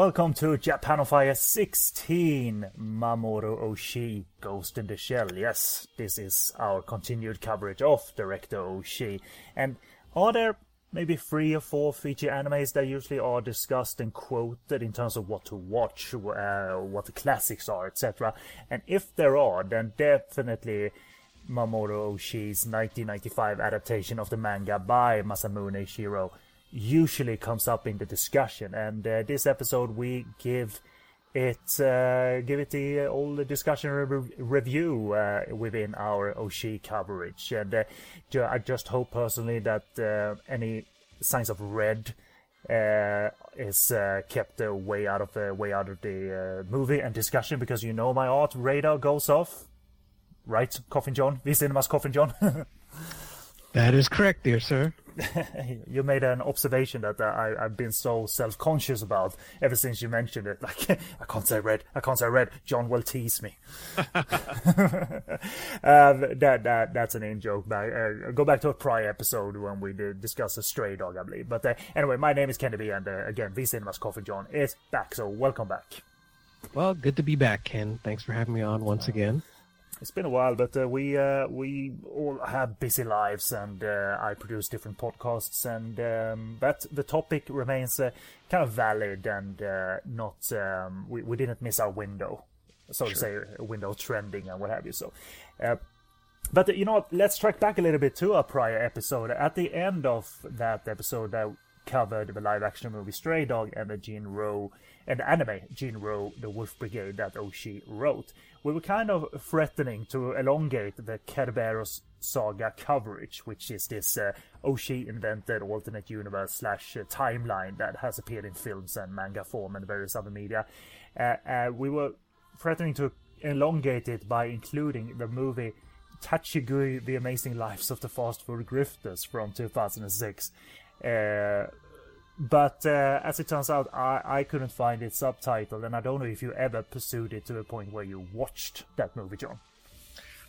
Welcome to Japan on Fire 16, Mamoru Oshii, Ghost in the Shell. Yes, this is our continued coverage of Director Oshii. And are there maybe three or four feature animes that usually are discussed and quoted in terms of what to watch, uh, what the classics are, etc.? And if there are, then definitely Mamoru Oshii's 1995 adaptation of the manga by Masamune Shirow usually comes up in the discussion. And uh, this episode we give it uh, give it the uh, discussion re- review uh, within our Oshii coverage. And uh, I just hope personally that uh, any signs of red. is kept way out of the way out of the movie and discussion because you know my art radar goes off, right, Coffin John? V Cinemas Coffin John. that is correct, dear sir. you made an observation that uh, I, have been so self-conscious about ever since you mentioned it. Like, I can't say red, I can't say red. John will tease me. um, that that that's an in joke. Back, uh, go back to a prior episode when we did discuss a stray dog, I believe. But uh, anyway, my name is Kennedy, and uh, again, V Cinemas Coffin John is back. So welcome back. Well, good to be back, Ken. Thanks for having me on once again. It's been a while, but uh, we uh, we all have busy lives, and uh, I produce different podcasts, and um, but the topic remains uh, kind of valid and uh, not. Um, we we didn't miss our window, so sure. to say, window trending and what have you. So. Uh, but you know what? Let's track back a little bit to a prior episode. At the end of that episode, that covered the live action movie Stray Dog and the Jin-Roh and the anime Jin-Roh, the Wolf Brigade that Oshii wrote we were kind of threatening to elongate the Kerberos saga coverage, which is this uh, Oshii invented alternate universe slash uh, timeline that has appeared in films and manga form and various other media. Uh, uh, we were threatening to elongate it by including the movie Tachigui: The Amazing Lives of the Fast Food Grifters from 2006. Uh, but uh, as it turns out, I, I couldn't find it subtitled, and I don't know if you ever pursued it to the point where you watched that movie, John.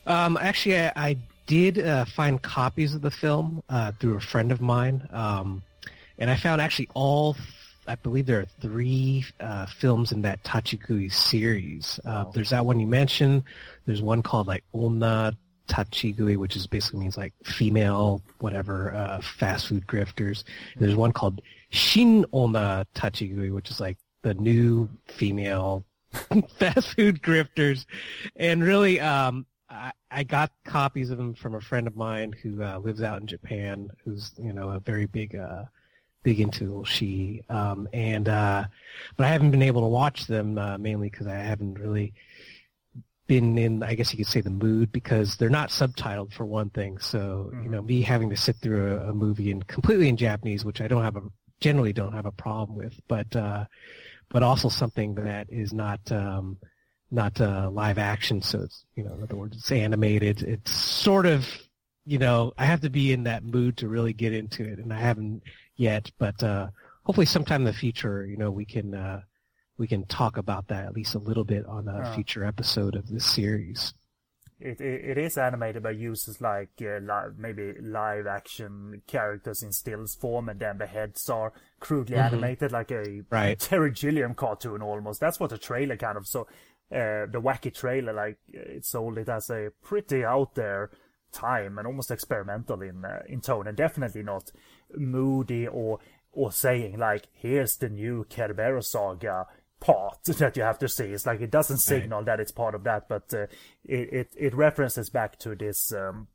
Um, actually, I, I did uh, find copies of the film uh, through a friend of mine, um, and I found actually all. I believe there are three uh, films in that Tachigui series. Uh, oh. There's that one you mentioned. There's one called like Onna Tachigui, which is basically means like female, whatever, uh, fast food grifters. And there's one called Shin Onna Tachigui, which is like the new female fast food grifters. And really, um, I, I got copies of them from a friend of mine who uh, lives out in Japan, who's you know a very big, uh, big into she. Um, and uh, but I haven't been able to watch them uh, mainly because I haven't really been in, I guess you could say, the mood because they're not subtitled for one thing. So mm-hmm. you know, me having to sit through a, a, movie in completely in Japanese, which I don't have a generally don't have a problem with, but uh, but also something that is not um, not uh, live action. So it's you know, in other words, it's animated. It's sort of you know, I have to be in that mood to really get into it, and I haven't yet. But uh, hopefully, sometime in the future, you know, we can uh, we can talk about that at least a little bit on a future episode of this series. It, it, it is animated by uses like uh, live, maybe live action characters in stills form, and then the heads are crudely mm-hmm. animated like a right. Terry Gilliam cartoon almost. That's what the trailer kind of so. Uh, the wacky trailer, like it sold it as a pretty out there time and almost experimental in uh, in tone, and definitely not moody or or saying like, "Here's the new Kerberos saga." Part that you have to see. It's like it doesn't signal right. that it's part of that, but uh, it, it, it references back to this um,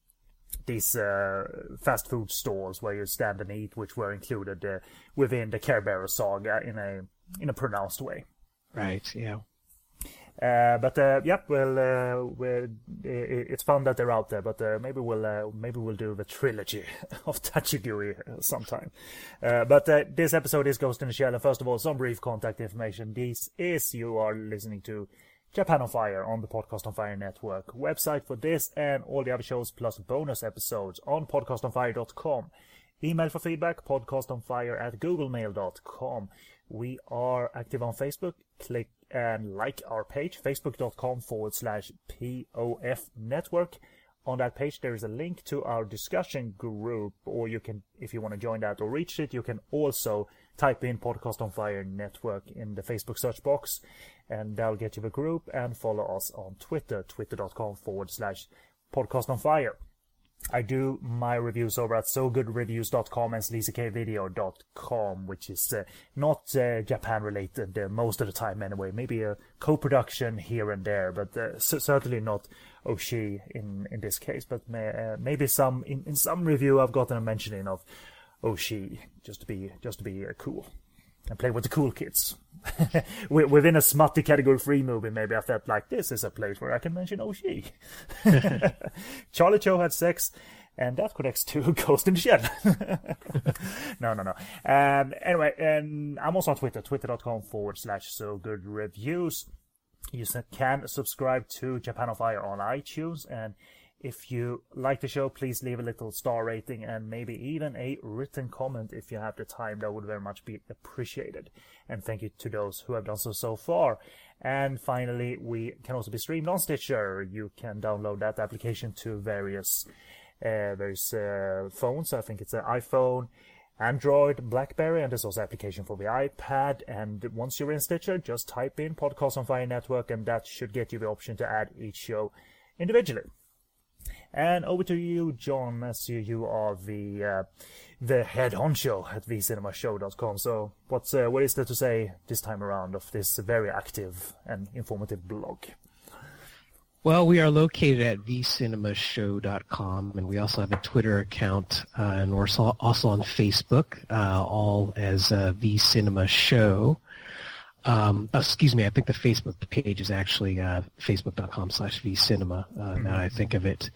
these uh, fast food stores where you stand and eat, which were included uh, within the Kerberos saga in a in a pronounced way. Right. Yeah. Uh, but uh, well, uh, it's fun that they're out there. But uh, maybe we'll uh, maybe we'll do the trilogy of Tachigui sometime. Uh, but this episode is Ghost in the Shell. And first of all, some brief contact information. This is you are listening to Japan on Fire on the Podcast on Fire network. Website for this and all the other shows plus bonus episodes on podcastonfire.com. Email for feedback, podcastonfire at googlemail.com. We are active on Facebook. Click and like our page, facebook.com forward slash POF network. On that page, there is a link to our discussion group, or you can, if you want to join that or reach it, you can also type in Podcast on Fire Network in the Facebook search box, and that'll get you the group. And follow us on Twitter, twitter.com forward slash Podcast on Fire. I do my reviews over at sogoodreviews.com and sleazykvideo.com, which is uh, not uh, Japan related uh, most of the time anyway. Maybe a co-production here and there, but uh, c- certainly not Oshii in, in this case. But may, uh, maybe some in, in some review I've gotten a mentioning of Oshii just to be just to be uh, cool and play with the cool kids. Within a smutty category three movie, maybe I felt like this is a place where I can mention Oshii. Charlie Cho had sex, and that connects to Ghost in the Shell. no, no, no. Um, anyway, um, I'm also on Twitter, twitter.com forward slash so good reviews. You can subscribe to Japan on Fire on iTunes, and if you like the show, please leave a little star rating and maybe even a written comment if you have the time. That would very much be appreciated. And thank you to those who have done so so far. And finally, we can also be streamed on Stitcher. You can download that application to various uh, various uh, phones. I think it's an iPhone, Android, BlackBerry, and there's also application for the iPad. And once you're in Stitcher, just type in Podcast on Fire Network, and that should get you the option to add each show individually. And over to you, John, as you, you are the uh, the head honcho at vcinemashow.com. So, what's uh, what is there to say this time around of this very active and informative blog? Well, we are located at vcinemashow.com, and we also have a Twitter account, uh, and we're also on Facebook, uh, all as uh, vcinemashow. Um, oh, excuse me, I think the Facebook page is actually uh, facebook.com slash vcinema, uh, now I think of it.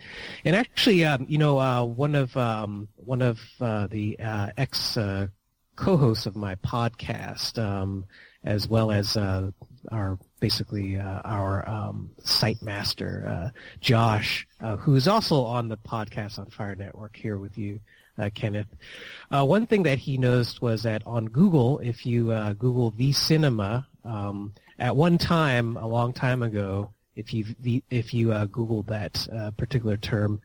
And actually, um, you know, uh, one of um, one of uh, the uh, ex uh, co-hosts of my podcast, um, as well as our basically our um, site master, Josh, who is also on the podcast on Fire Network here with you, Kenneth. Uh, one thing that he noticed was that on Google, if you uh, Google V Cinema, um, at one time, a long time ago, if you if you uh, that uh, particular term,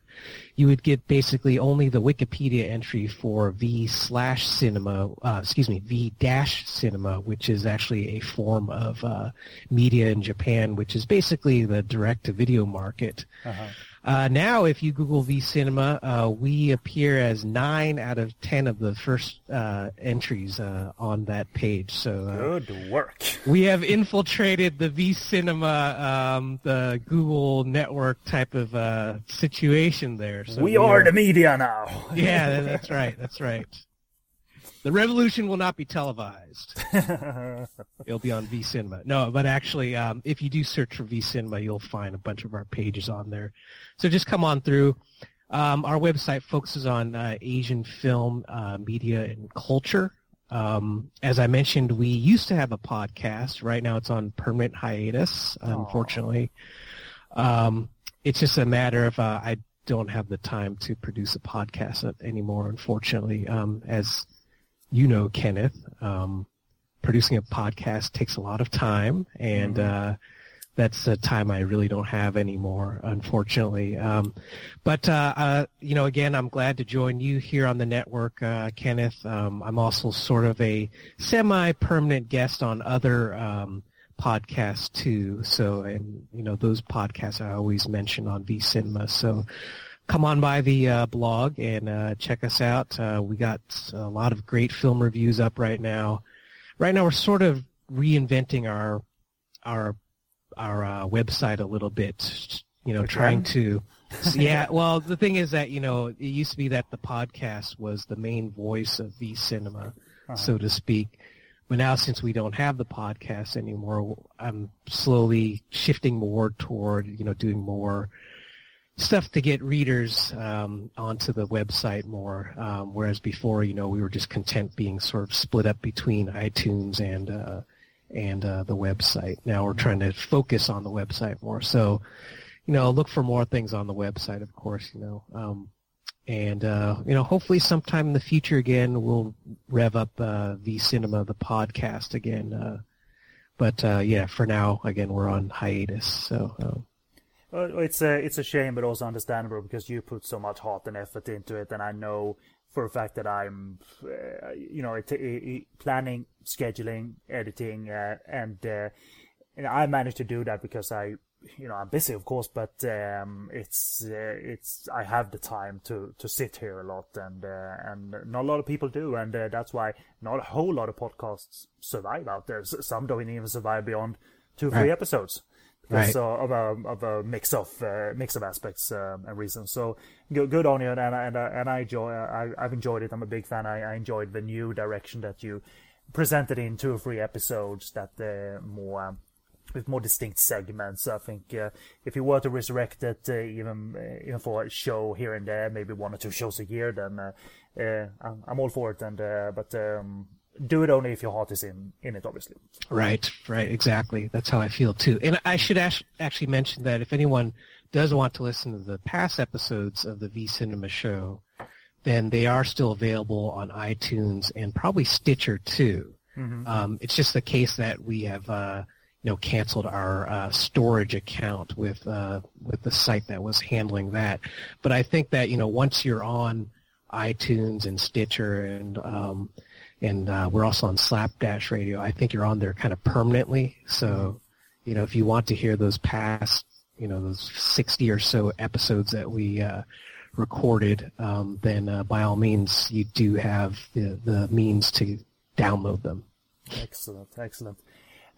you would get basically only the Wikipedia entry for V slash cinema, uh, excuse me, V dash cinema, which is actually a form of media in Japan, which is basically the direct to video market. Uh-huh. Uh, now, if you Google V Cinema, uh, we appear as nine out of ten of the first uh, entries uh, on that page. So uh, good work. We have infiltrated the V Cinema, um, the Google network type of uh, situation there. So we, we are, are the media now. yeah, that's right. That's right. The revolution will not be televised. It'll be on V Cinema. No, but actually, um, if you do search for V Cinema, you'll find a bunch of our pages on there. So just come on through. Um, our website focuses on uh, Asian film, uh, media, and culture. Um, as I mentioned, we used to have a podcast. Right now, it's on permanent hiatus. Unfortunately, um, it's just a matter of uh, I don't have the time to produce a podcast anymore. Unfortunately, um, as you know, Kenneth, um, producing a podcast takes a lot of time, and mm-hmm. uh, that's a time I really don't have anymore, unfortunately. Um, but uh, uh, you know, again, I'm glad to join you here on the network, uh, Kenneth. Um, I'm also sort of a semi-permanent guest on other um, podcasts too. So, and you know, those podcasts I always mention on V Cinema. So come on by the uh, blog and uh, check us out. Uh, we got a lot of great film reviews up right now. Right now, we're sort of reinventing our our our uh, website a little bit. You know, trying to. yeah, well, the thing is that you know it used to be that the podcast was the main voice of V Cinema, uh-huh. so to speak. But now, since we don't have the podcast anymore, I'm slowly shifting more toward you know doing more stuff to get readers um, onto the website more. Um, whereas before, you know, we were just content being sort of split up between iTunes and uh, and uh, the website. Now we're trying to focus on the website more. So, you know, look for more things on the website, of course. You know. Um, and uh, you know, hopefully, sometime in the future, again, we'll rev up uh, the cinema, the podcast again. Uh, but uh, yeah, for now, again, we're on hiatus. So uh, it's a it's a shame, but also understandable because you put so much heart and effort into it, and I know for a fact that I'm, uh, you know, it, it, planning, scheduling, editing, uh, and, uh, and I managed to do that because I, you know, I'm busy, of course, but um, it's uh, it's I have the time to to sit here a lot, and uh, and not a lot of people do, and uh, that's why not a whole lot of podcasts survive out there. Some don't even survive beyond two, three right. episodes right. of a of a mix of uh, mix of aspects um, and reasons. So good, on you, and and and I enjoy. I, I've enjoyed it. I'm a big fan. I, I enjoyed the new direction that you presented in two or three episodes. That uh, more. Um, with more distinct segments. I think uh, if you were to resurrect it, uh, even uh, even for a show here and there, maybe one or two shows a year, then uh, uh, I'm, I'm, all for it. And but um, do it only if your heart is in in it, obviously. Right, right, exactly. That's how I feel too. And I should actually mention that if anyone does want to listen to the past episodes of the V Cinema Show, then they are still available on iTunes and probably Stitcher too. Mm-hmm. Um, it's just the case that we have, uh, you know, canceled our uh, storage account with uh, with the site that was handling that. But I think that you know, once you're on iTunes and Stitcher and um, and uh, we're also on Slapdash Radio. I think you're on there kind of permanently. So, you know, if you want to hear those past, you know, those 60 or so episodes that we uh, recorded, um, then uh, by all means, you do have the, the means to download them. Excellent, excellent.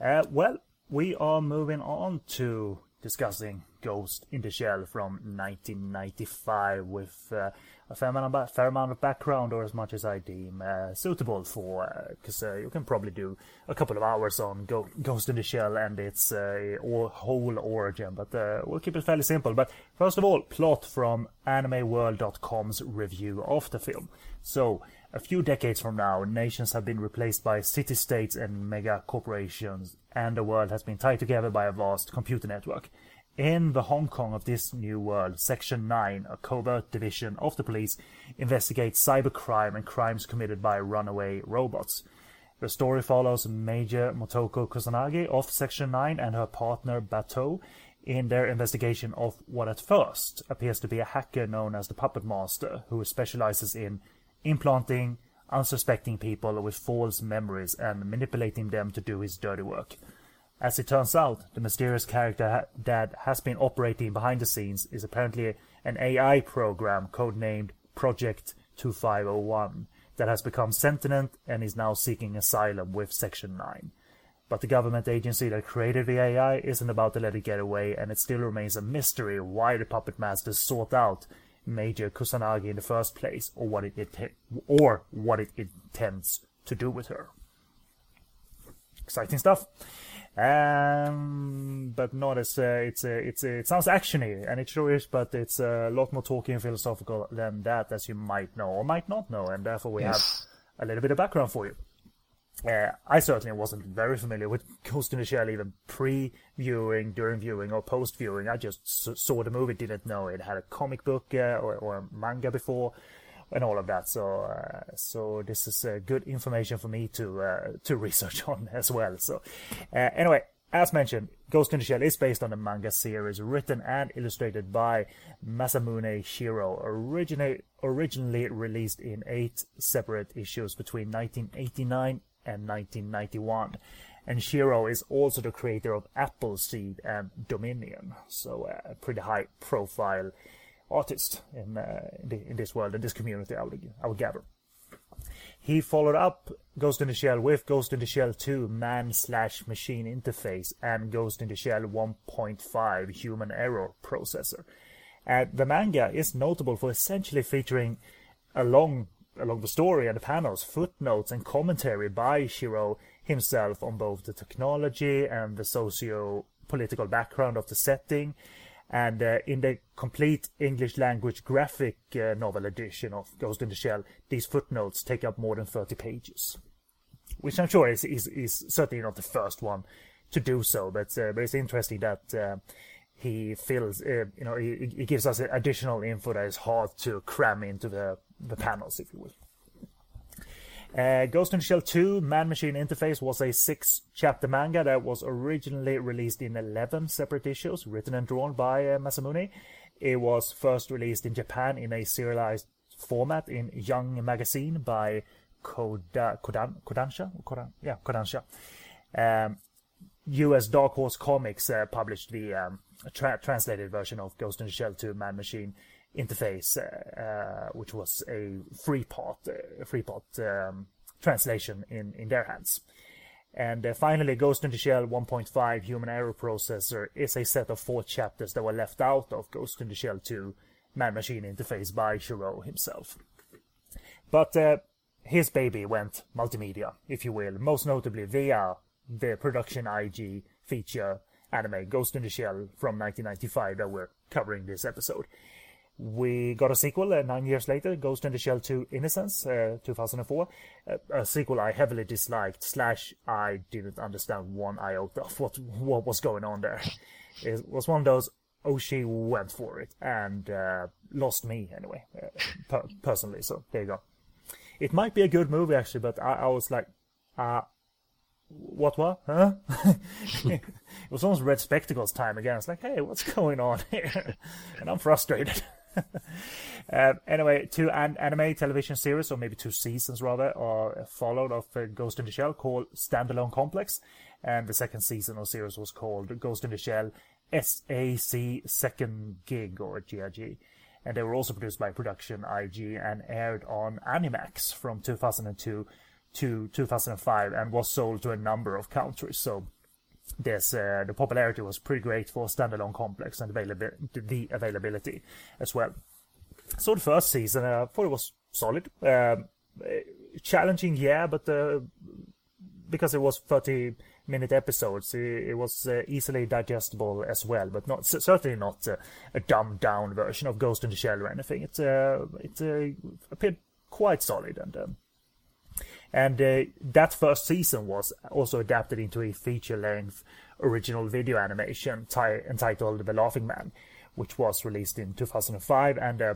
Uh, well, we are moving on to discussing Ghost in the Shell from 1995 with uh, a fair amount, of, fair amount of background, or as much as I deem uh, suitable for, because uh, uh, you can probably do a couple of hours on Go- Ghost in the Shell and its uh, or whole origin, but uh, we'll keep it fairly simple. But first of all, plot from AnimeWorld.com's review of the film. So, a few decades from now, nations have been replaced by city-states and mega corporations, and the world has been tied together by a vast computer network. In the Hong Kong of this new world, Section 9, a covert division of the police, investigates cybercrime and crimes committed by runaway robots. The story follows Major Motoko Kusanagi of Section 9 and her partner Batou in their investigation of what at first appears to be a hacker known as the Puppet Master, who specializes in implanting unsuspecting people with false memories and manipulating them to do his dirty work. As it turns out, the mysterious character that has been operating behind the scenes is apparently an AI program codenamed Project 2501 that has become sentient and is now seeking asylum with Section 9. But the government agency that created the AI isn't about to let it get away, and it still remains a mystery why the puppet master sought out Major Kusanagi in the first place, or what it, or what it intends to do with her. Exciting stuff. Um, but not as uh, it's uh, it's uh, it sounds actiony, and it sure is, but it's a lot more talky and philosophical than that, as you might know or might not know, and therefore we yes. have a little bit of background for you. Uh, I certainly wasn't very familiar with Ghost in the Shell even pre-viewing, during viewing, or post-viewing. I just s- saw the movie, didn't know it had a comic book uh, or, or a manga before, and all of that. So, uh, so this is uh, good information for me to uh, to research on as well. So, uh, anyway, as mentioned, Ghost in the Shell is based on a manga series written and illustrated by Masamune Shirow, originally originally released in eight separate issues between 1989 and 1991. And Shirow is also the creator of Appleseed and Dominion, so a uh, pretty high profile artist in, uh, in, the, in, this world, in this community, I would, I would gather. He followed up Ghost in the Shell with Ghost in the Shell 2 Man slash Machine Interface and Ghost in the Shell 1.5 Human Error Processor. Uh, the manga is notable for essentially featuring along along the story and the panels footnotes and commentary by Shirow himself on both the technology and the socio political background of the setting and uh, in the complete English language graphic uh, novel edition of Ghost in the Shell, these footnotes take up more than 30 pages. Which I'm sure is, is, is certainly not the first one to do so, but, uh, but it's interesting that uh, he fills, uh, you know, he, he gives us additional info that is hard to cram into the, the panels, if you will. Uh, Ghost in Shell 2 Man Machine Interface was a six chapter manga that was originally released in 11 separate issues, written and drawn by uh, Masamune. It was first released in Japan in a serialized format in Young Magazine by Koda, Kodan, Kodansha? Kodan, yeah, Kodansha. Um, US Dark Horse Comics uh, published the um, tra- translated version of Ghost in Shell 2 Man Machine interface, uh, uh, which was a free part, uh, free part um, translation in, in their hands. And uh, finally, Ghost in the Shell 1.5 Human Error Processor is a set of four chapters that were left out of Ghost in the Shell 2 Man Machine interface by Shirow himself. But uh, his baby went multimedia, if you will, most notably via the production IG feature anime Ghost in the Shell from 1995 that we're covering this episode. We got a sequel uh, nine years later, Ghost in the Shell 2 Innocence, uh, 2004. Uh, a sequel I heavily disliked, slash I didn't understand one iota of what, what was going on there. It was one of those, oh she went for it, and uh, lost me anyway, uh, per- personally, so there you go. It might be a good movie actually, but I, I was like, uh, what what huh it was almost red spectacles time again it's like hey what's going on here and i'm frustrated uh, anyway two an- anime television series or maybe two seasons rather are followed of uh, ghost in the shell called standalone complex and the second season or series was called ghost in the shell sac second gig or gig and they were also produced by production ig and aired on animax from 2002 to 2005 and was sold to a number of countries. So this uh, the popularity was pretty great for standalone complex and the availability as well. So the first season, uh, I thought it was solid, um, challenging, yeah, but uh, because it was 30 minute episodes, it, it was uh, easily digestible as well, but not certainly not uh, a dumbed down version of Ghost in the Shell or anything. Uh, it appeared quite solid and. Um, and uh, that first season was also adapted into a feature-length original video animation t- entitled The Laughing Man, which was released in 2005, and uh,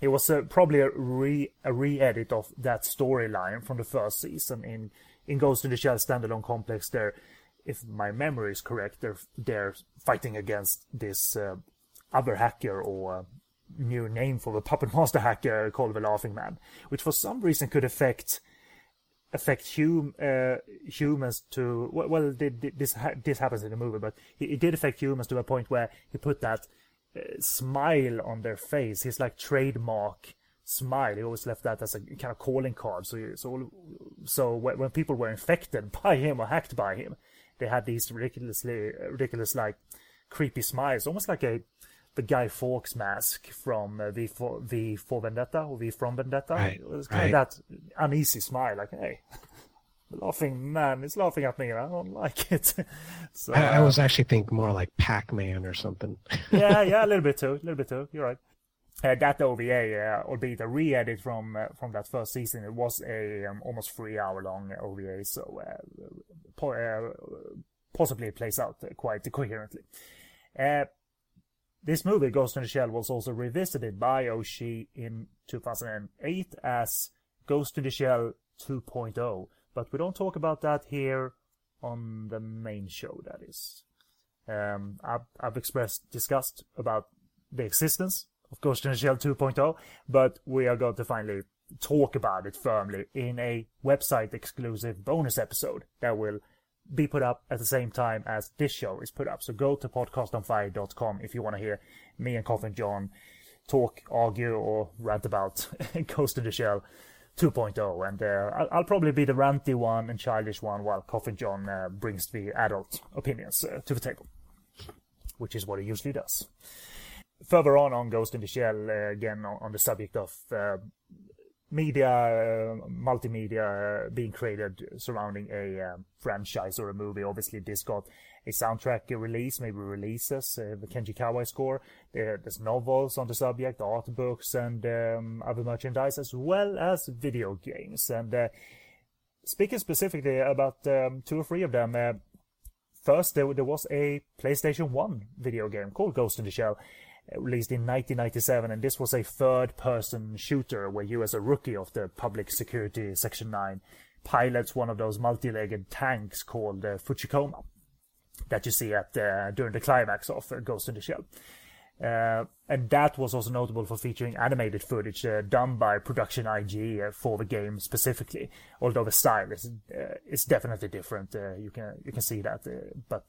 it was uh, probably a re a re-edit of that storyline from the first season in in Ghost in the Shell standalone complex. There, if my memory is correct, they're they're fighting against this uh, other hacker or new name for the puppet master hacker called the Laughing Man, which for some reason could affect affect hum, uh, humans to well, this this happens in the movie, but it, did affect humans to a point where he put that uh, smile on their face. His like trademark smile. He always left that as a kind of calling card. So so so when people were infected by him or hacked by him, they had these ridiculously ridiculous like creepy smiles, almost like a the Guy Fawkes mask from uh, V for V for Vendetta or V from Vendetta. Right, it was kind right. of that uneasy smile, like, "Hey, the laughing man is laughing at me, and I don't like it." so, I, I, was uh, actually thinking more like Pac-Man or something. yeah, yeah, a little bit too, a little bit too. You're right. Uh, that OVA, uh, albeit a re-edit from uh, from that first season, it was a um, almost three hour long OVA, so uh, po- uh, possibly it plays out quite coherently. This movie, Ghost in the Shell, was also revisited by Oshii in 2008 as Ghost in the Shell 2.0, but we don't talk about that here on the main show, that is. Um, I've, I've expressed disgust about the existence of Ghost in the Shell 2.0, but we are going to finally talk about it firmly in a website exclusive bonus episode that will be put up at the same time as this show is put up. So go to podcastonfire.com if you want to hear me and Coffin John talk, argue, or rant about Ghost in the Shell 2.0. And uh, I'll, I'll, probably be the ranty one and childish one while Coffin John uh, brings the adult opinions uh, to the table, which is what he usually does. Further on on Ghost in the Shell, uh, again on, on, the subject of uh, media, uh, multimedia uh, being created surrounding a um, franchise or a movie. Obviously, this got a soundtrack release, maybe releases, uh, the Kenji Kawai score. there's novels on the subject, art books, and um, other merchandise, as well as video games. And uh, speaking specifically about um, two or three of them, uh, first there, there was a PlayStation 1 video game called Ghost in the Shell released in 1997, and this was a third-person shooter where you, as a rookie of the Public Security Section 9, pilots one of those multi-legged tanks called uh, Fuchikoma that you see at uh, during the climax of uh, Ghost in the Shell. Uh, and that was also notable for featuring animated footage uh, done by Production IG uh, for the game specifically. Although the style is uh, is definitely different, uh, you can you can see that. But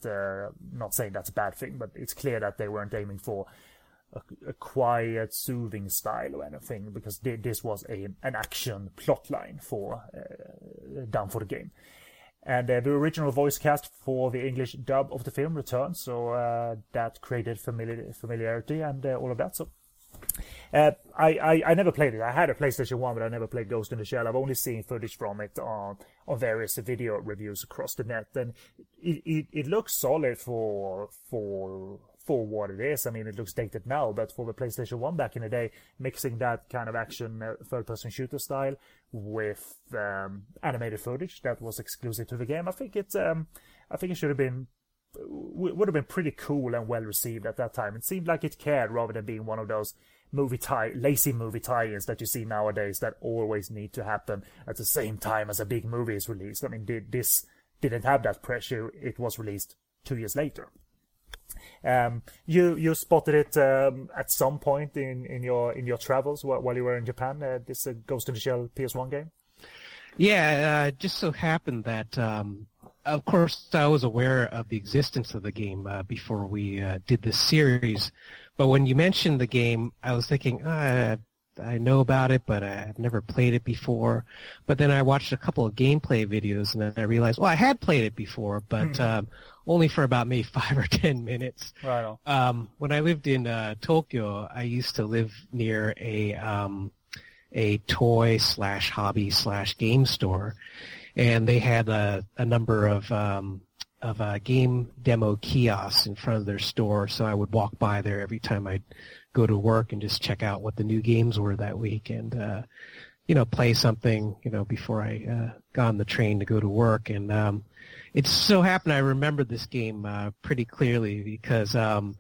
not saying that's a bad thing, but it's clear that they weren't aiming for a, a quiet, soothing style or anything, because this was a an action plotline for done for the game. And uh, the original voice cast for the English dub of the film returned, so uh, that created familiar- familiarity and uh, all of that. So uh, I, I, I never played it. I had a PlayStation One, but I never played Ghost in the Shell. I've only seen footage from it on on various video reviews across the net, and it, it, it looks solid for for for what it is. I mean, it looks dated now, but for the PlayStation 1 back in the day, mixing that kind of action uh, third person shooter style with um, animated footage that was exclusive to the game, I think it, um, I think it should have been, would have been pretty cool and well received at that time. It seemed like it cared rather than being one of those movie tie, lazy movie tie-ins that you see nowadays that always need to happen at the same time as a big movie is released. I mean, this didn't have that pressure. It was released two years later. Um, you you spotted it um, at some point in, in your in your travels while, you were in Japan. Uh, this uh, Ghost in the Shell PS1 game. Yeah, uh, just so happened that, um, of course, I was aware of the existence of the game uh, before we uh, did this series. But when you mentioned the game, I was thinking, ah, I know about it, but I've never played it before. But then I watched a couple of gameplay videos, and then I realized, well, I had played it before, but hmm. um, only for about maybe five or ten minutes. Right. Um, when I lived in uh, Tokyo, I used to live near a um, a toy slash hobby slash game store, and they had a, a number of um, of uh, game demo kiosks in front of their store. So I would walk by there every time I'd go to work and just check out what the new games were that week and uh, you know play something you know before I uh, got on the train to go to work and um, it so happened I remember this game uh, pretty clearly because um,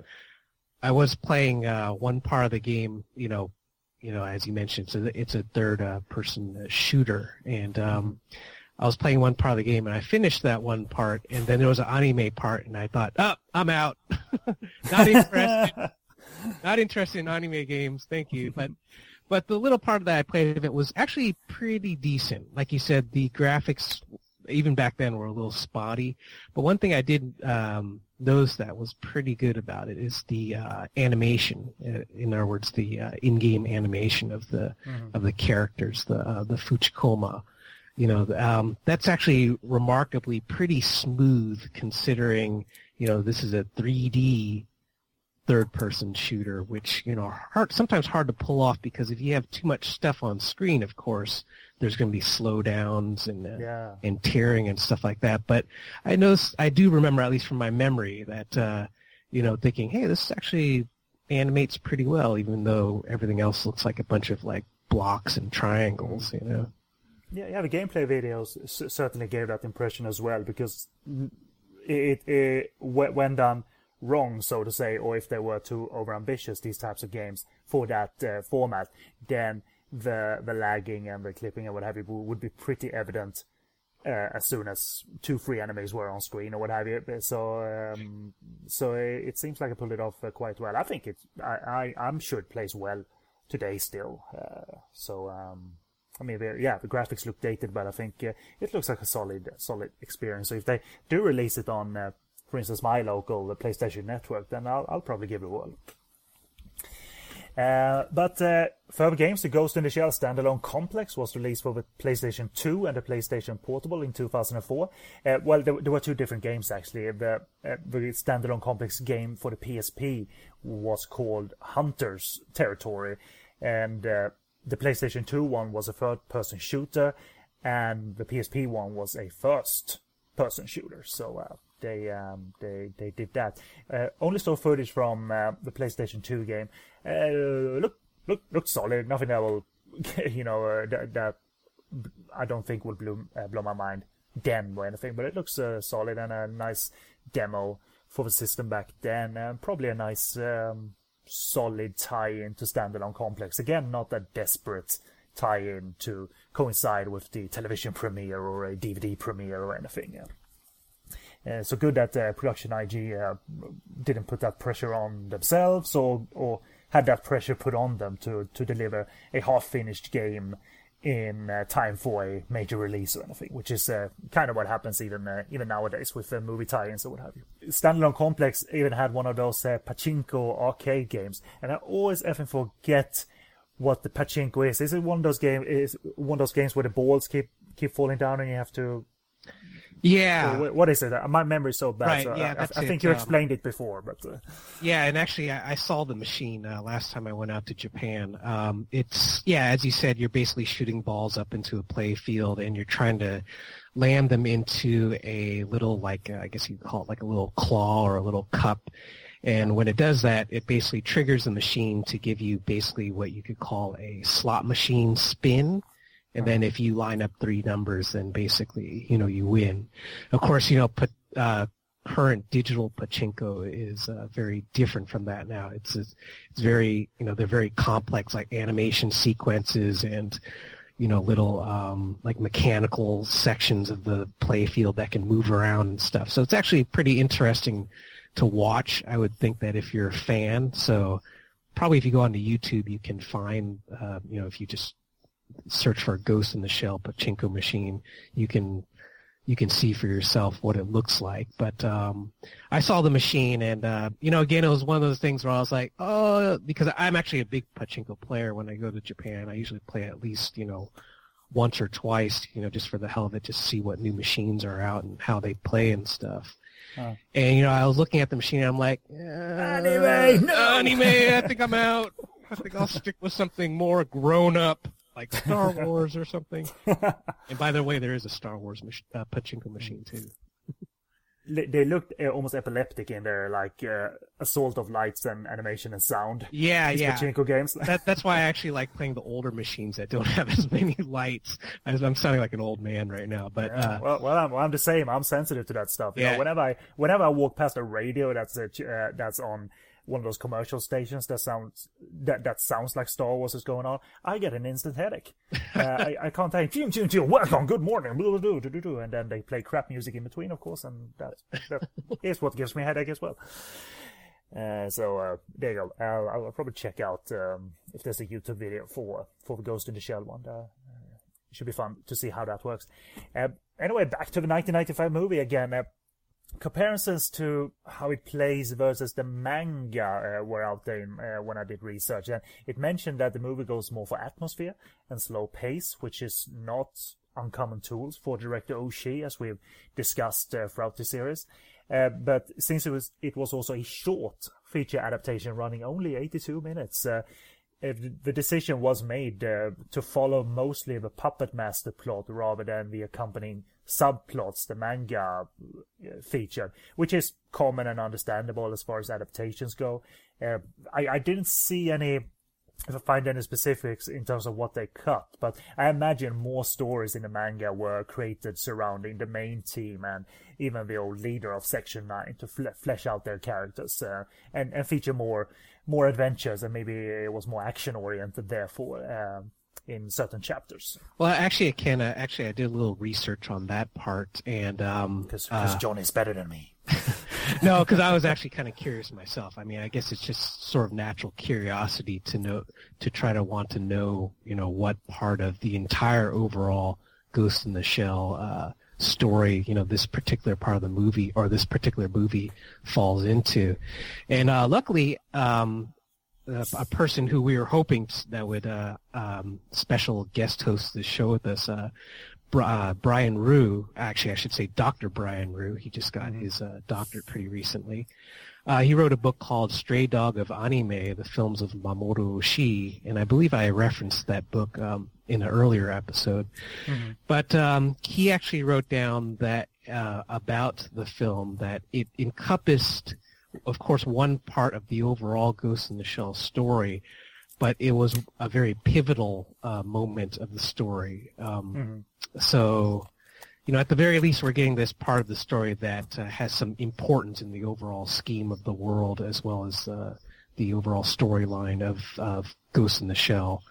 I was playing uh, one part of the game you know you know as you mentioned so it's a third uh, person uh, shooter and um, I was playing one part of the game and I finished that one part and then there was an anime part and I thought, oh, I'm out. Not interested. Not interested in anime games. Thank you. But but the little part that I played of it was actually pretty decent. Like you said, the graphics even back then were a little spotty. But one thing I did um, notice that was pretty good about it is the uh, animation. Uh, in other words, the uh, in-game animation of the mm-hmm. of the characters, the uh, the Fuchikoma. You know, um, that's actually remarkably pretty smooth considering you know this is a 3D third person shooter, which you know hard, sometimes hard to pull off because if you have too much stuff on screen, of course, there's going to be slowdowns and uh, yeah. and tearing and stuff like that. But I know I do remember at least from my memory that uh, you know thinking, hey, this actually animates pretty well, even though everything else looks like a bunch of like blocks and triangles, you know. Yeah, yeah. The gameplay videos certainly gave that impression as well because it, it, it when done wrong, so to say, or if they were too overambitious, these types of games for that uh, format, then the the lagging and the clipping and what have you would be pretty evident uh, as soon as two free enemies were on screen or what have you. So um, so it seems like I pulled it off uh, quite well. I think it I, I am sure it plays well today still. Uh, so um, I mean, yeah, the graphics look dated, but I think uh, it looks like a solid solid experience. So if they do release it on uh, for instance, my local the PlayStation Network, then I'll, I'll probably give it a whirl. Uh, but uh, games, the Ghost in the Shell standalone complex was released for the PlayStation 2 and the PlayStation Portable in 2004. Uh, well, there, there, were two different games actually. The, uh, the standalone complex game for the PSP was called Hunter's Territory, and uh, the PlayStation 2 one was a third-person shooter, and the PSP one was a first-person shooter. So uh, they um, they they did that. Uh, only saw footage from uh, the PlayStation 2 game. Uh, look look solid. Nothing that will you know uh, that, that, I don't think will blow uh, blow my mind then or anything. But it looks uh, solid and a nice demo for the system back then. Probably a nice um, solid tie-in to standalone complex. Again, not a desperate tie-in to coincide with the television premiere or a DVD premiere or anything. Yeah. Uh, so good that uh, production IG uh, didn't put that pressure on themselves or or had that pressure put on them to to deliver a half finished game in uh, time for a major release or anything, which is uh, kind of what happens even uh, even nowadays with movie tie-ins or what have you. Standalone Complex even had one of those pachinko arcade games, and I always often forget what the pachinko is. Is it one of those games? Is one of those games where the balls keep keep falling down and you have to yeah. what is it? My memory's so bad. Right, so yeah, I, I, think it. you Um, explained it before, but uh, Yeah, and actually, I, I saw the machine uh, last time I went out to Japan. Um, it's yeah, as you said, you're basically shooting balls up into a play field, and you're trying to land them into a little, like uh, I guess you'd call it like a little claw or a little cup. And when it does that, it basically triggers the machine to give you basically what you could call a slot machine spin. And then if you line up three numbers, then basically, you know, you win. Of course, you know, put, uh, current digital pachinko is uh, very different from that now. It's, it's very you know they're very complex like animation sequences and you know little um, like mechanical sections of the play field that can move around and stuff. So it's actually pretty interesting to watch. I would think that if you're a fan, so probably if you go onto YouTube, you can find uh, you know if you just search for a Ghost in the Shell pachinko machine, you can you can see for yourself what it looks like. But um, I saw the machine, and uh, you know, again, it was one of those things where I was like, oh, because I'm actually a big pachinko player. When I go to Japan, I usually play at least you know once or twice, you know, just for the hell of it, just see what new machines are out and how they play and stuff. Oh. And you know, I was looking at the machine, and I'm like, uh, Anime, no! anime. I think I'm out. I think I'll stick with something more grown up, like Star Wars or something. and by the way, there is a Star Wars mach- uh, pachinko machine too. they they looked uh, almost epileptic in their like uh, assault of lights and animation and sound. Yeah, yeah. pachinko games. That, that's why I actually like playing the older machines that don't have as many lights. I'm sounding like an old man right now, but Yeah, uh, well, well, I'm, well, I'm the same. I'm sensitive to that stuff. You Yeah. know, whenever I whenever I walk past a radio that's ch- uh, that's on one of those commercial stations that sounds that that sounds like Star Wars is going on, I get an instant headache. uh, I, I can't think. Ching, ching, ching, welcome, good morning, blah, blah, blah, blah, and then they play crap music in between, of course, and that that is what gives me a headache as well. Uh, so uh, there you go. I'll, I'll probably check out um, if there's a YouTube video for for the Ghost in the Shell one. Uh, it should be fun to see how that works. Uh, anyway, back to the 1995 movie again. Uh, comparisons to how it plays versus the manga uh, were out there uh, when I did research, and it mentioned that the movie goes more for atmosphere and slow pace, which is not uncommon tools for director Oshii, as we've discussed uh, throughout the series. Uh, but since it was it was also a short feature adaptation running only 82 minutes, uh, the decision was made uh, to follow mostly the puppet master plot rather than the accompanying subplots the manga uh, featured, which is common and understandable as far as adaptations go. Uh, I, I didn't see any, if I find any specifics in terms of what they cut, but I imagine more stories in the manga were created surrounding the main team and even the old leader of Section 9 to fle- flesh out their characters uh, and, and feature more more adventures and maybe it was more action oriented therefore um, in certain chapters well, actually, I can. Uh, actually, I did a little research on that part, and um, because uh, is better than me. no, because I was actually kind of curious myself. I mean, I guess it's just sort of natural curiosity to know, to try to want to know, you know, what part of the entire overall Ghost in the Shell uh, story, you know, this particular part of the movie or this particular movie falls into. And uh, luckily, um, a, a person who we were hoping that would uh, um, special guest host the show with us, uh, uh, Brian Ruh, actually I should say Dr. Brian Ruh, he just got his uh, doctorate pretty recently. Uh, he wrote a book called Stray Dog of Anime, the films of Mamoru Oshii, and I believe I referenced that book um, in an earlier episode. But um, he actually wrote down that uh, about the film that it encompassed, of course, one part of the overall Ghost in the Shell story, but it was a very pivotal uh, moment of the story. Um, So, you know, at the very least, we're getting this part of the story that uh, has some importance in the overall scheme of the world, as well as uh, the overall storyline of, of Ghost in the Shell.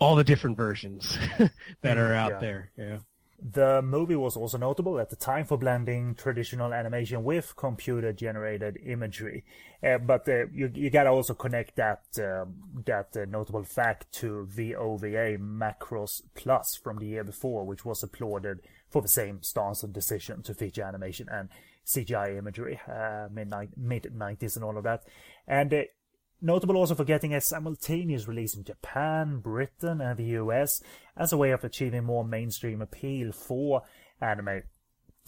All the different versions that are out Yeah. there. Yeah. The movie was also notable at the time for blending traditional animation with computer-generated imagery. Uh, but uh, you, you gotta also connect that um, that uh, notable fact to VOVA Macross Plus from the year before, which was applauded for the same stance and decision to feature animation and CGI imagery, uh, mid mid 90s and all of that. And uh, Notable also for getting a simultaneous release in Japan, Britain, and the US as a way of achieving more mainstream appeal for anime,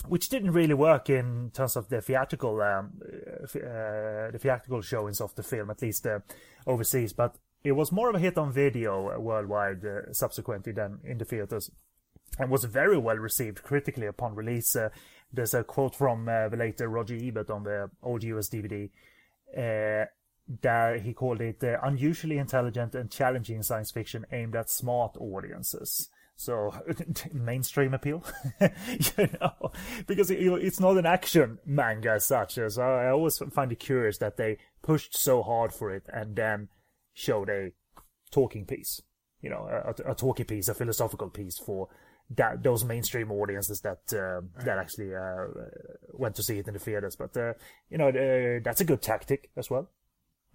which didn't really work in terms of the theatrical um, uh, the theatrical showings of the film, at least uh, overseas. But it was more of a hit on video worldwide uh, subsequently than in the theaters, and was very well received critically upon release. Uh, there's a quote from uh, the later Roger Ebert on the old US DVD. That he called it uh, unusually intelligent and challenging science fiction aimed at smart audiences. So mainstream appeal, you know, because it, it's not an action manga as such. So I always find it curious that they pushed so hard for it and then showed a talking piece, you know, a, a talking piece, a philosophical piece for that those mainstream audiences that uh, right. that actually uh, went to see it in the theaters. But uh, you know, uh, that's a good tactic as well.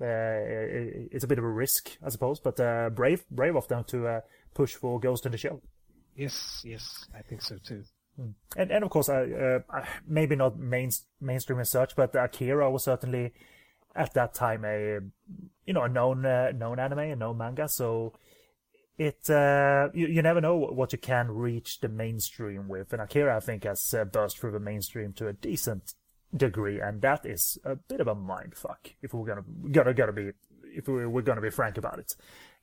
Uh, it's a bit of a risk, I suppose, but uh, brave, brave of them to uh, push for Ghost in the Shell. Yes, yes, I think so too. Hmm. And and of course, uh, maybe not main, mainstream as such, but Akira was certainly at that time a you know a known uh, known anime, a known manga. So it uh, you, you never know what you can reach the mainstream with. And Akira, I think, has uh, burst through the mainstream to a decent degree, and that is a bit of a mind fuck. If we're gonna gonna gonna be if we're, we're gonna be frank about it.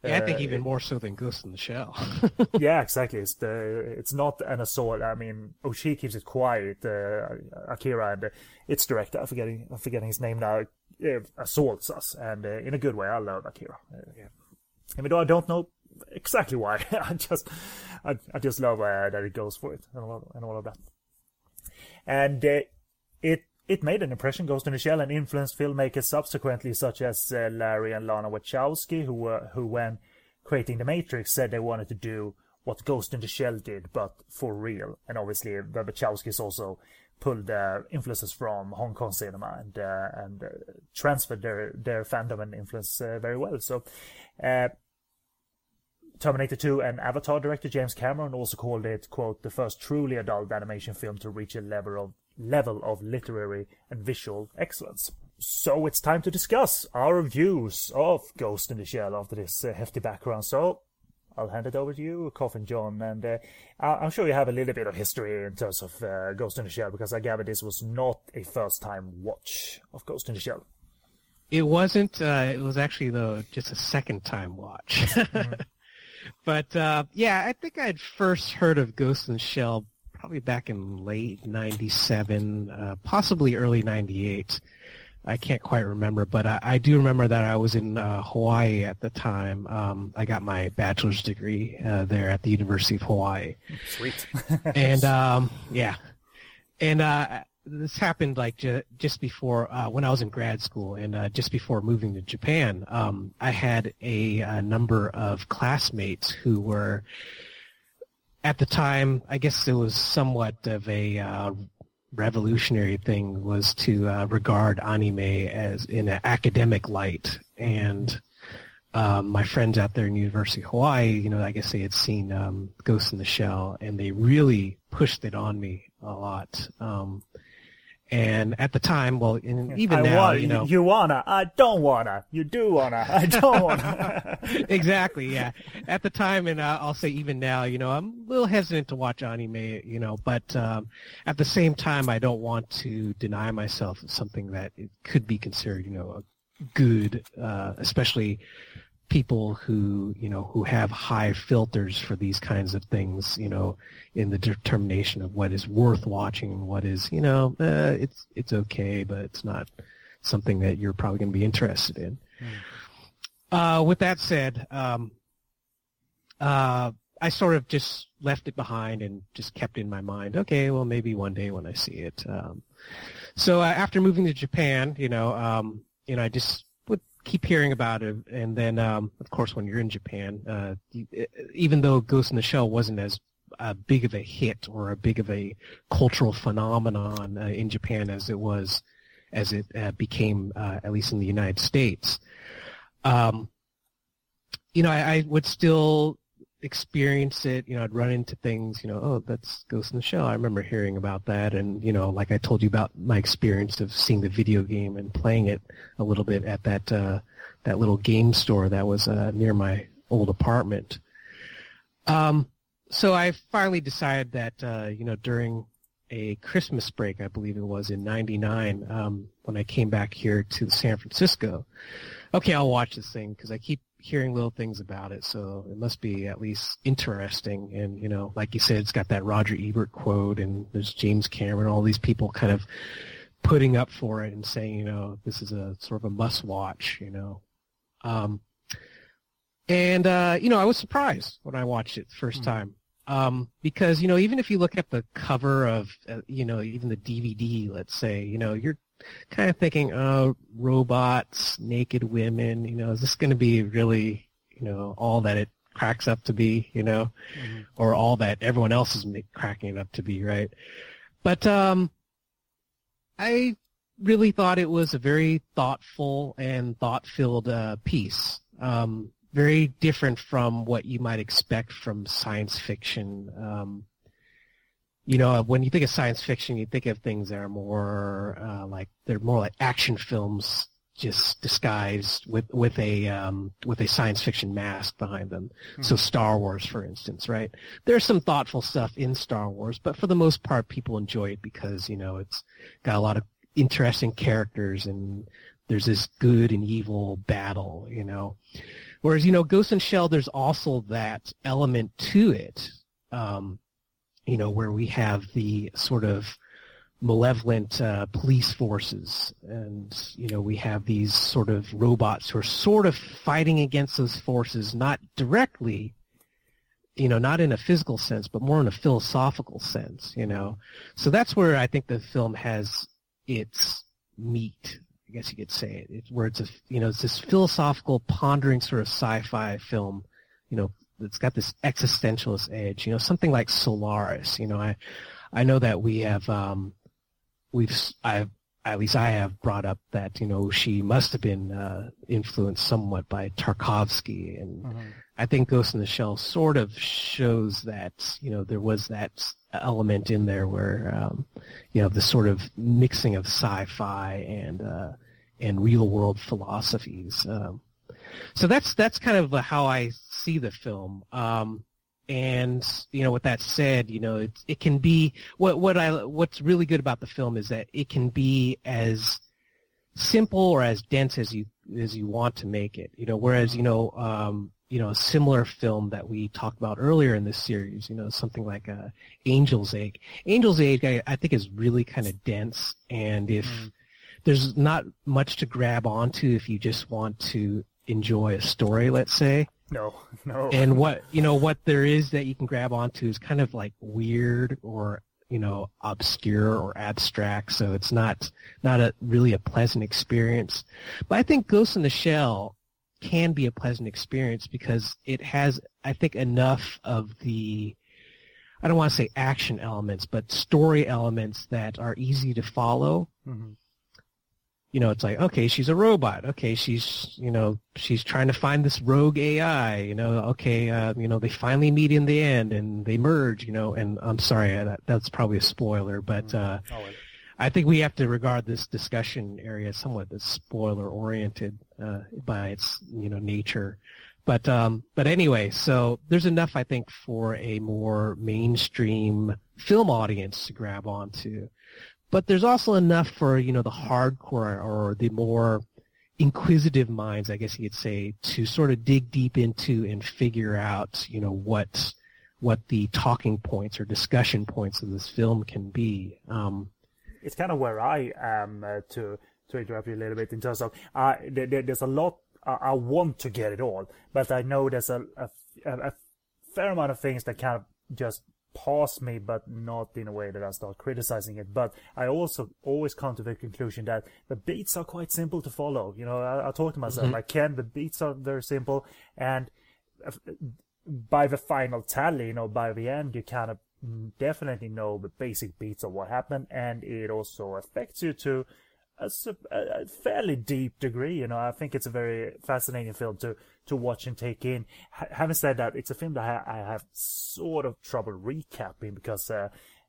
Yeah, I think uh, even more so than Ghost in the Shell. yeah, exactly. It's the it's not an assault. I mean, Oshii keeps it quiet. Uh, Akira and uh, its director, I'm forgetting I'm forgetting his name now, uh, assaults us, and uh, in a good way. I love Akira. Uh, yeah. Even though I don't know exactly why, I just I, I just love that it goes for it and all, and all of that. And it it made an impression, Ghost in the Shell, and influenced filmmakers subsequently, such as uh, Larry and Lana Wachowski, who were who, when creating The Matrix, said they wanted to do what Ghost in the Shell did, but for real. And obviously, the Wachowskis also pulled uh, influences from Hong Kong cinema and uh, and uh, transferred their their fandom and influence uh, very well. So. Uh, Terminator 2 and Avatar director James Cameron also called it, quote, the first truly adult animation film to reach a level of level of literary and visual excellence. So it's time to discuss our views of Ghost in the Shell after this uh, hefty background. So I'll hand it over to you, Coffin John, and uh, I'm sure you have a little bit of history in terms of uh, Ghost in the Shell because I gather this was not a first-time watch of Ghost in the Shell. It wasn't. Uh, it was actually the just a second-time watch. mm-hmm. But uh, yeah, I think I'd first heard of Ghost in the Shell probably back in late 97, uh, possibly early 98. I can't quite remember, but I, I do remember that I was in uh, Hawaii at the time. Um, I got my bachelor's degree uh, there at the University of Hawaii. Sweet. and um, yeah, and uh, this happened like ju- just before uh, when I was in grad school, and uh, just before moving to Japan. Um, I had a, a number of classmates who were at the time, I guess it was somewhat of a uh, revolutionary thing was to uh, regard anime as in an academic light. And um, my friends out there in University of Hawaii, you know, I guess they had seen um, Ghost in the Shell, and they really pushed it on me a lot. Um, and at the time, well, even I now, want, you know, you wanna, I don't wanna, you do wanna, I don't wanna. exactly, yeah. At the time, and uh, I'll say even now, you know, I'm a little hesitant to watch anime, you know, but um, at the same time, I don't want to deny myself something that could be considered, you know, a good, uh, especially people who you know who have high filters for these kinds of things you know in the determination of what is worth watching and what is you know uh, it's it's okay but it's not something that you're probably going to be interested in mm. uh, with that said um, uh, I sort of just left it behind and just kept in my mind okay well maybe one day when I see it um, so uh, after moving to Japan you know um, you know I just keep hearing about it, and then um, of course when you're in Japan, uh, even though Ghost in the Shell wasn't as a big of a hit or a big of a cultural phenomenon uh, in Japan as it was, as it uh, became, uh, at least in the United States. Um, you know, I, I, would still experience it. You know, I'd run into things. You know, oh, that's Ghost in the Shell. I remember hearing about that, and you know, like I told you about my experience of seeing the video game and playing it a little bit at that uh, that little game store that was uh, near my old apartment. Um, so I finally decided that uh, you know during a Christmas break, I believe it was in '99, um, when I came back here to San Francisco. Okay, I'll watch this thing because I keep hearing little things about it, so it must be at least interesting. And you know, like you said, it's got that Roger Ebert quote, and there's James Cameron, all these people kind of putting up for it and saying, you know, this is a sort of a must watch, you know. Um, and uh, you know, I was surprised when I watched it the first mm-hmm. time. Um, because you know, even if you look at the cover of, uh, you know, even the DVD, let's say, you know, you're kind of thinking, oh, robots, naked women, you know, is this going to be really, you know, all that it cracks up to be, you know, mm-hmm. or all that everyone else is cracking it up to be, right? But um, I really thought it was a very thoughtful and thought-filled uh, piece. Um, very different from what you might expect from science fiction. Um, you know, when you think of science fiction, you think of things that are more uh, like they're more like action films, just disguised with with a um, with a science fiction mask behind them. Mm-hmm. So Star Wars, for instance, right? There's some thoughtful stuff in Star Wars, but for the most part, people enjoy it because you know it's got a lot of interesting characters and there's this good and evil battle, you know. Whereas, you know, Ghost and Shell, there's also that element to it, um, you know, where we have the sort of malevolent uh, police forces and, you know, we have these sort of robots who are sort of fighting against those forces, not directly, you know, not in a physical sense, but more in a philosophical sense, you know. So that's where I think the film has its meat I guess you could say it. It's where it's a you know it's this philosophical pondering sort of sci-fi film, you know, that's got this existentialist edge. You know, something like Solaris. You know, I I know that we have um we've I've at least I have brought up that you know she must have been uh, influenced somewhat by Tarkovsky, and mm-hmm. I think Ghost in the Shell sort of shows that you know there was that element in there where um, you know the sort of mixing of sci-fi and uh, and real world philosophies. Um, so that's that's kind of how I see the film. Um, and you know, with that said, you know, it it can be what what I what's really good about the film is that it can be as simple or as dense as you as you want to make it. You know, whereas you know um, you know, a similar film that we talked about earlier in this series, you know, something like uh, Angel's Egg. Angel's Egg, I, I think, is really kind of dense, and if mm. there's not much to grab onto if you just want to enjoy a story, let's say. No, no. And what you know, what there is that you can grab onto is kind of like weird or you know obscure or abstract, so it's not not a really a pleasant experience. But I think Ghost in the Shell can be a pleasant experience because it has, I think, enough of the, I don't want to say action elements, but story elements that are easy to follow. Mm-hmm. You know, it's like, okay, she's a robot. Okay, she's, you know, she's trying to find this rogue AI. You know, okay, uh, you know, they finally meet in the end and they merge. You know, and I'm sorry, that, that's probably a spoiler, but. Mm-hmm. Uh, I think we have to regard this discussion area somewhat as spoiler oriented uh, by its you know nature. But um, but anyway, so there's enough I think for a more mainstream film audience to grab onto. But there's also enough for you know the hardcore or the more inquisitive minds, I guess you could say, to sort of dig deep into and figure out you know what what the talking points or discussion points of this film can be. Um, it's kind of where I am uh, to to interrupt you a little bit in terms of uh, there, there's a lot uh, I want to get it all, but I know there's a, a, a fair amount of things that kind of just pass me, but not in a way that I start criticizing it. But I also always come to the conclusion that the beats are quite simple to follow. You know, I, I talk to myself mm-hmm. like Ken, the beats are very simple, and by the final tally, you know, by the end, you kind of definitely know the basic beats of what happened, and it also affects you to a, a, fairly deep degree. You know, I think it's a very fascinating film to to watch and take in. H- having said that, it's a film that I, I, have sort of trouble recapping because. Uh,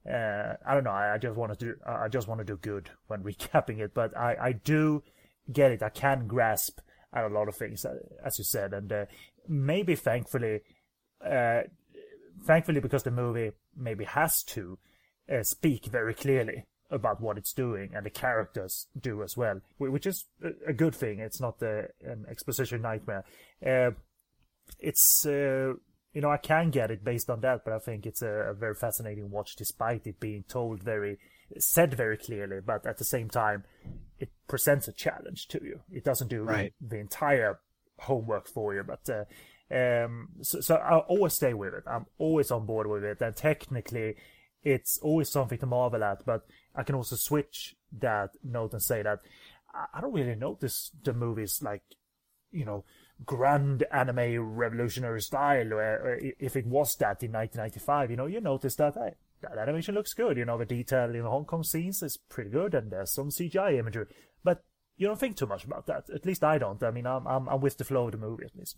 uh, I don't know. I, I just want to do. I just want to do good when recapping it, but I, I do get it. I can grasp at a lot of things, uh, as you said, and uh, maybe thankfully, uh, thankfully because the movie maybe has to uh, speak very clearly about what it's doing, and the characters do as well, which is a good thing. It's not the, an exposition nightmare. Uh, it's uh, you know I can get it based on that, but I think it's a, a, very fascinating watch, despite it being told very said very clearly. But at the same time, it presents a challenge to you. It doesn't do right. the entire homework for you, but. Uh, um, so, so I'll always stay with it. I'm always on board with it, and technically, it's always something to marvel at. But I can also switch that note and say that I don't really notice the movies like, you know, grand anime revolutionary style. Where if it was that in 1995, you know, you notice that hey, that animation looks good. You know, the detail in the Hong Kong scenes is pretty good, and there's some CGI imagery. But you don't think too much about that. At least I don't. I mean, I'm I'm, I'm with the flow of the movie at least.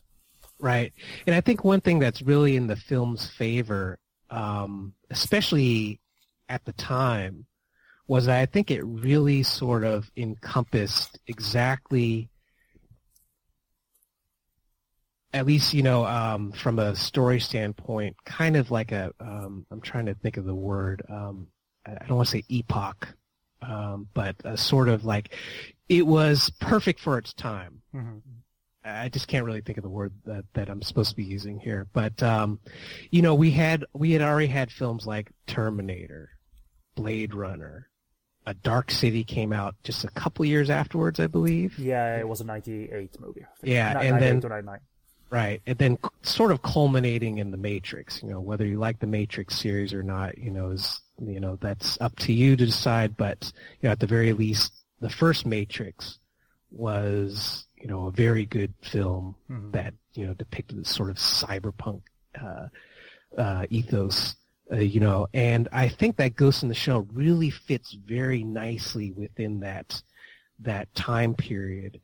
Right, and I think one thing that's really in the film's favor, um, especially at the time, was that I think it really sort of encompassed exactly, at least you know, um, from a story standpoint, kind of like a. am um, trying to think of the word. Um, I don't want to say epoch, um, but a sort of like it was perfect for its time. Mm-hmm. I just can't really think of the word that, that I'm supposed to be using here. But um, you know, we had we had already had films like Terminator, Blade Runner, a Dark City came out just a couple years afterwards, I believe. Yeah, it was a '98 movie. Yeah, and then right, and then sort of culminating in the Matrix. You know, whether you like the Matrix series or not, you know, is you know that's up to you to decide. But you know, at the very least, the first Matrix was you know a very good film mm-hmm. that you know depicted this sort of cyberpunk uh, uh, ethos uh, you know, and I think that Ghost in the Shell really fits very nicely within that that time period,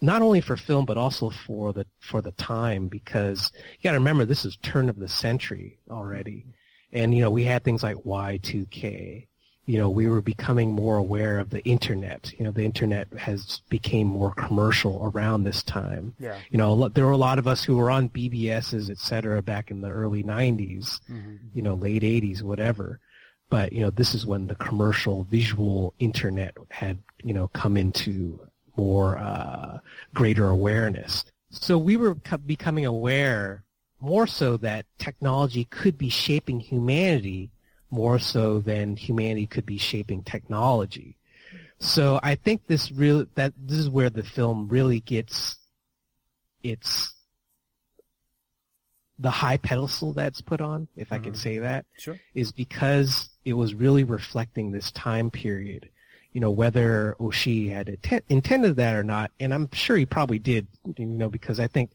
not only for film but also for the for the time because you got to remember this is turn of the century already, and you know we had things like Y2K, you know, we were becoming more aware of the internet. You know, the internet has became more commercial around this time. Yeah. You know, there were a lot of us who were on BBSs, et cetera, back in the early 90s, mm-hmm. you know, late 80s, whatever. But, you know, this is when the commercial visual internet had, you know, come into more, uh, greater awareness. So we were becoming aware more so that technology could be shaping humanity more so than humanity could be shaping technology. So I think this really that this is where the film really gets its the high pedestal that's put on, if I mm-hmm. can say that, sure. is because it was really reflecting this time period. You know, whether Oshii had att- intended that or not, and I'm sure he probably did, you know, because I think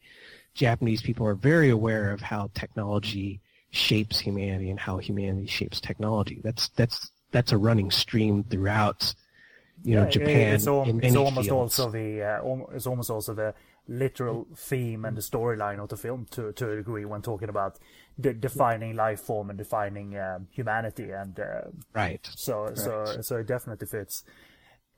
Japanese people are very aware of how technology shapes humanity and how humanity shapes technology. That's that's that's a running stream throughout, you know, yeah, Japan. It's, al- it's almost fields. also the uh, it's almost also the literal theme and the storyline of the film to to a degree when talking about de- defining life form and defining um, humanity and uh, right. So Correct. so so it definitely fits.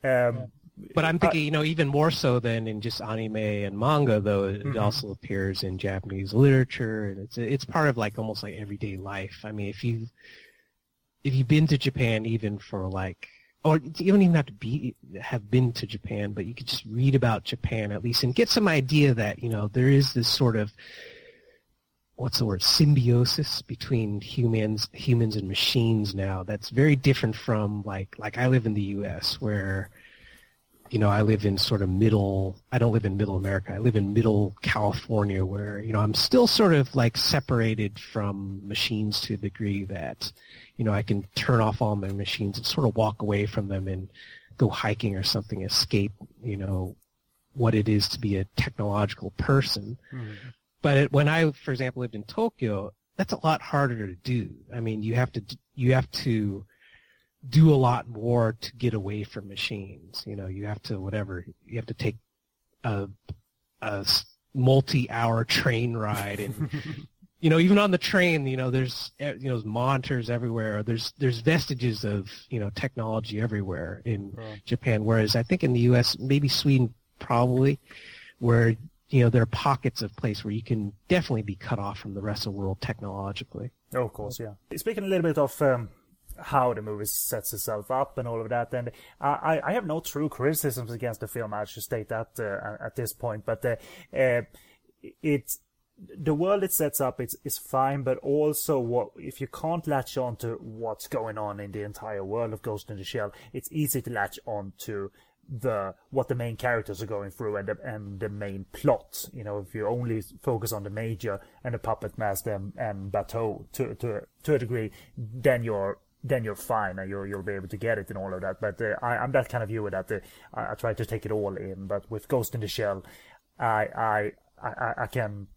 Um, but I'm thinking, you know, even more so than in just anime and manga, though it mm-hmm. also appears in Japanese literature, and it's it's part of like almost like everyday life. I mean, if you if you've been to Japan, even for like, or you don't even have to be have been to Japan, but you could just read about Japan at least and get some idea that you know there is this sort of what's the word symbiosis between humans humans and machines now that's very different from like like I live in the US where you know, I live in sort of middle, I don't live in middle America. I live in middle California where, you know, I'm still sort of like separated from machines to the degree that, you know, I can turn off all my machines and sort of walk away from them and go hiking or something, escape, you know, what it is to be a technological person. Mm-hmm. but it, when I, for example, lived in Tokyo, that's a lot harder to do. I mean, you have to you have to do a lot more to get away from machines. You know, you have to whatever you have to take a a multi-hour train ride and you know even on the train you know there's you know monitors everywhere there's there's vestiges of you know technology everywhere in right. Japan whereas I think in the US maybe Sweden probably where you know there are pockets of place where you can definitely be cut off from the rest of the world technologically oh, of course yeah speaking a little bit of um, how the movie sets itself up and all of that. And I, I have no true criticisms against the film. I should state that uh, at this point. But uh, uh, it's the world it sets up is is fine, but also what if you can't latch on to what's going on in the entire world of Ghost in the Shell, it's easy to latch on to the what the main characters are going through and the, and the main plot. You know, if you only focus on the major and the puppet master and, and Batou to to to a degree, then you're then you're fine and you'll you'll be able to get it and all of that. But uh, I, I'm that kind of viewer that uh, I, I, try to take it all in. But with Ghost in the Shell, I I I, I can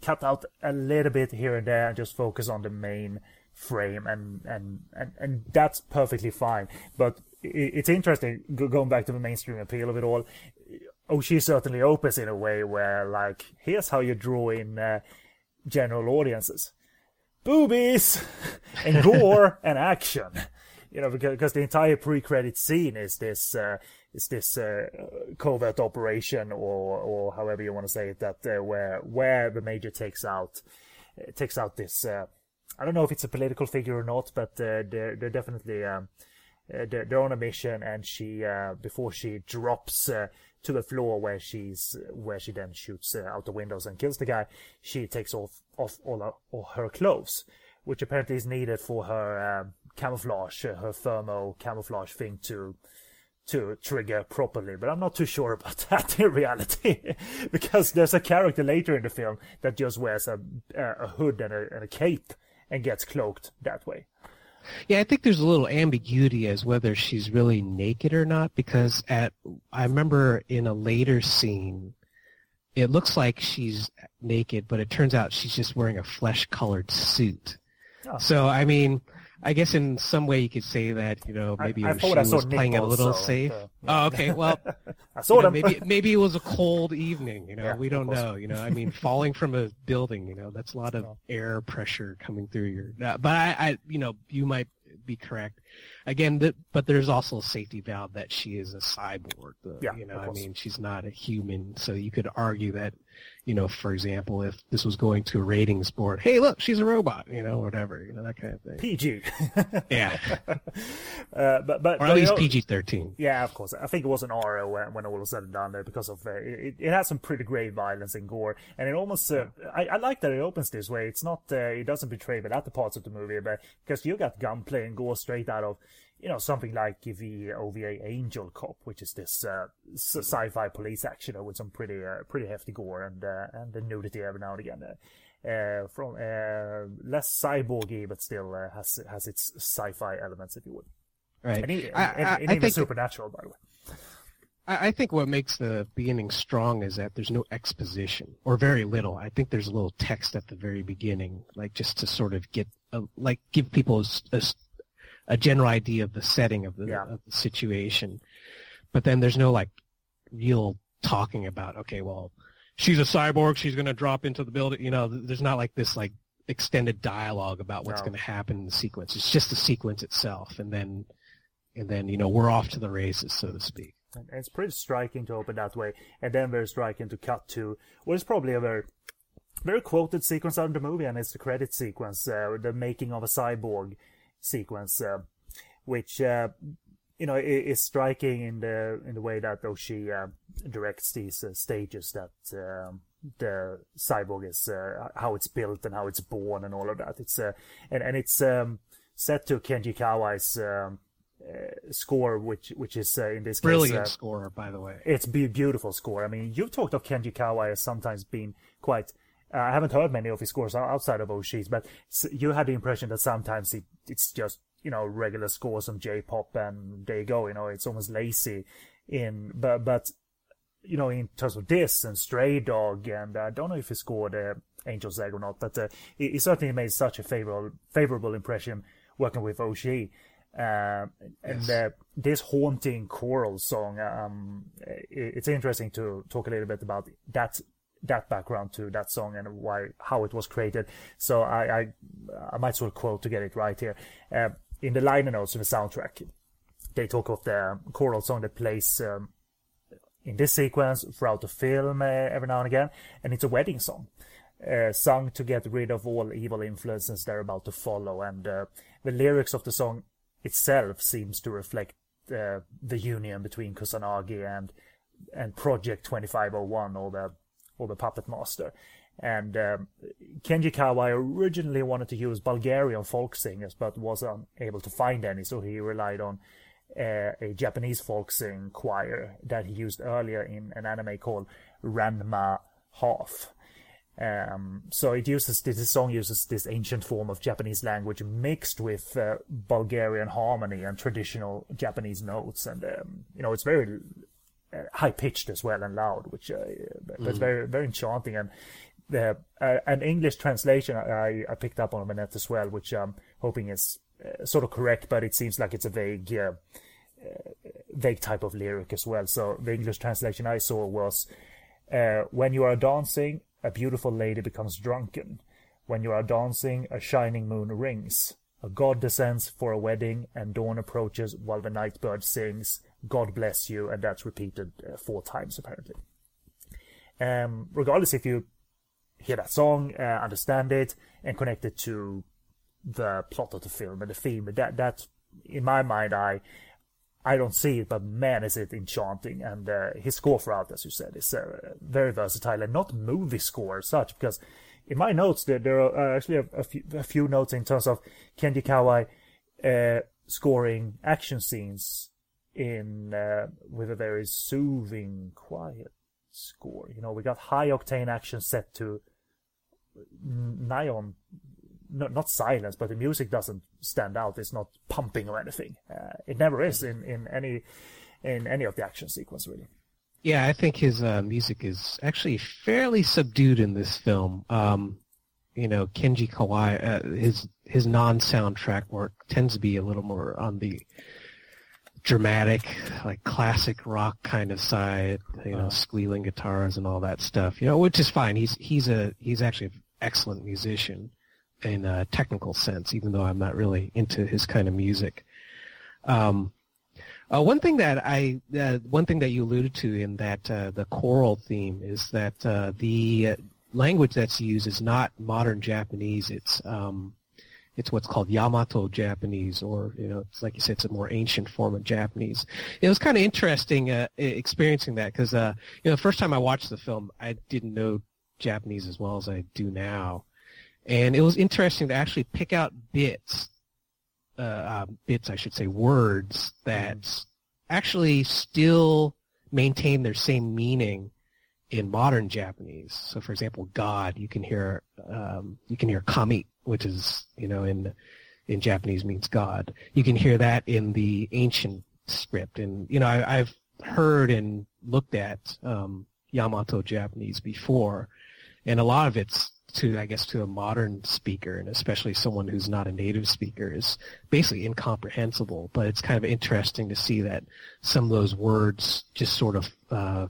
cut out a little bit here and there and just focus on the main frame and and and, and that's perfectly fine. But it, it's interesting going back to the mainstream appeal of it all. Oh, she certainly opens in a way where like here's how you draw in uh, general audiences boobies and gore and action. You know, because, because the entire pre-credit scene is this uh, is this uh, covert operation, or or however you want to say it, that uh, where where the major takes out takes out this. Uh, I don't know if it's a political figure or not, but uh, they're they're definitely um, uh, they're, they're on a mission, and she before she drops to the floor where she's where she then shoots uh, out the windows and kills the guy. She takes off off all, her, all her clothes, which apparently is needed for her um, camouflage, uh, her thermo camouflage thing to to trigger properly. But I'm not too sure about that in reality, because there's a character later in the film that just wears a a hood and a, and a cape and gets cloaked that way. Yeah, I think there's a little ambiguity as whether she's really naked or not because at I remember in a later scene it looks like she's naked, but it turns out she's just wearing a flesh-colored suit. Oh. So I mean, I guess in some way you could say that you know maybe I, I she was playing it a little so, safe. Uh, yeah. Oh, okay. Well, I saw them. maybe maybe it was a cold evening. You know, yeah, we don't know. You know, I mean, falling from a building. You know, that's a lot of air pressure coming through your. Uh, but I, I, you know, you might be correct. Again, the, but there's also a safety valve that she is a cyborg. The, yeah, you know, I mean, she's not a human, so you could argue that, you know, for example, if this was going to a ratings board, hey, look, she's a robot, you know, whatever, you know, that kind of thing. PG. yeah. Uh, but but or at least PG thirteen. Yeah, of course. I think it was an R when, when all was said and done there because of uh, it. It has some pretty great violence and gore, and it almost. Uh, I, I like that it opens this way. It's not. Uh, it doesn't betray but other parts of the movie, but because you got gunplay and gore straight out of you know, something like the OVA Angel Cop, which is this uh, sci-fi police action with some pretty uh, pretty hefty gore and uh, and the nudity every now and again. Uh, from uh, less cyborgy, but still uh, has has its sci-fi elements, if you would. Right. And, and, I, and, and even think, supernatural, by the way. I think what makes the beginning strong is that there's no exposition or very little. I think there's a little text at the very beginning, like just to sort of get, a, like, give people a, a a general idea of the setting of the, yeah. of the situation. But then there's no like real talking about, okay, well, she's a cyborg. She's going to drop into the building. You know, there's not like this like extended dialogue about what's no. going to happen in the sequence. It's just the sequence itself. And then, and then, you know, we're off to the races, so to speak. And it's pretty striking to open that way. And then very striking to cut to what is probably a very, very quoted sequence out of the movie. And it's the credit sequence, uh, the making of a cyborg sequence, uh, which uh, you know is striking in the in the way that though she uh, directs these uh, stages that um, the cyborg is uh, how it's built and how it's born and all of that. It's uh, and and it's um, set to Kenji Kawai's. Um, uh, score, which which is uh, in this brilliant case, score, by the way. It's be beautiful score. I mean, you've talked of Kenji Kawai as sometimes being quite uh, I haven't heard many of his scores outside of Oshii's, but you had the impression that sometimes it, it's just you know regular scores on J-pop and there you go. You know, it's almost lazy in, but but you know, in terms of this and Stray Dog, and I don't know if he scored uh, Angel's Egg or not, but uh, he, he, certainly made such a favorable favorable impression working with Oshii. Uh, and yes. uh, this haunting choral song, um, it, it's interesting to talk a little bit about that that background to that song and why how it was created. So I I, I might sort of quote to get it right here. Uh, in the liner notes of the soundtrack, they talk of the choral song that plays um, in this sequence throughout the film uh, every now and again, and it's a wedding song. Uh, sung to get rid of all evil influences they're about to follow, and uh, the lyrics of the song itself seems to reflect uh, the union between Kusanagi and and Project 2501, or the or the Puppet Master. And um, Kenji Kawai originally wanted to use Bulgarian folk singers, but was unable to find any, so he relied on uh, a Japanese folk sing choir that he used earlier in an anime called Ranma Half. Um, so it uses this song uses this ancient form of Japanese language mixed with uh, Bulgarian harmony and traditional Japanese notes, and um, you know it's very high pitched as well and loud, which uh, but mm. very very enchanting. And the uh, an English translation I, I picked up on net as well, which I'm hoping is uh, sort of correct, but it seems like it's a vague, uh, uh, vague type of lyric as well. So the English translation I saw was, "When you are dancing, a beautiful lady becomes drunken. When you are dancing, a shining moon rings. A god descends for a wedding, and dawn approaches while the night bird sings. God bless you," and that's repeated four times apparently. Um, regardless if you hear that song, uh, understand it, and connect it to the plot of the film and the theme. That that in my mind, I I don't see it, but man, is it enchanting! And uh, his score throughout, as you said, is uh, very versatile and not movie score as such. Because in my notes, there there are uh, actually a, a, few, a few notes in terms of Kenji Kawai uh, scoring action scenes in uh, with a very soothing, quiet score. You know, we got high octane action set to nigh not, not silence, but the music doesn't stand out. It's not pumping or anything. Uh, it never is in, in any in any of the action sequence, really. Yeah, I think his uh, music is actually fairly subdued in this film. Um, you know, Kenji Kawai, uh, his his non-soundtrack work tends to be a little more on the dramatic, like classic rock kind of side. You know, uh-huh. squealing guitars and all that stuff. You know, which is fine. He's he's a he's actually an excellent musician in a technical sense, even though I'm not really into his kind of music. Um, uh, one thing that I, uh, one thing that you alluded to in that uh, the choral theme is that uh, the language that's used is not modern Japanese. It's um, it's what's called Yamato Japanese, or you know, it's like you said, it's a more ancient form of Japanese. It was kind of interesting uh, experiencing that because uh, you know, the first time I watched the film, I didn't know Japanese as well as I do now. And it was interesting to actually pick out bits, uh, uh, bits, I should say, words that mm. actually still maintain their same meaning in modern Japanese. So, for example, God, you can hear um, you can hear kami, which is you know in in Japanese means God. You can hear that in the ancient script, and you know I, have heard and looked at um, Yamato Japanese before, and a lot of it's to I guess to a modern speaker and especially someone who's not a native speaker is basically incomprehensible. But it's kind of interesting to see that some of those words just sort of uh,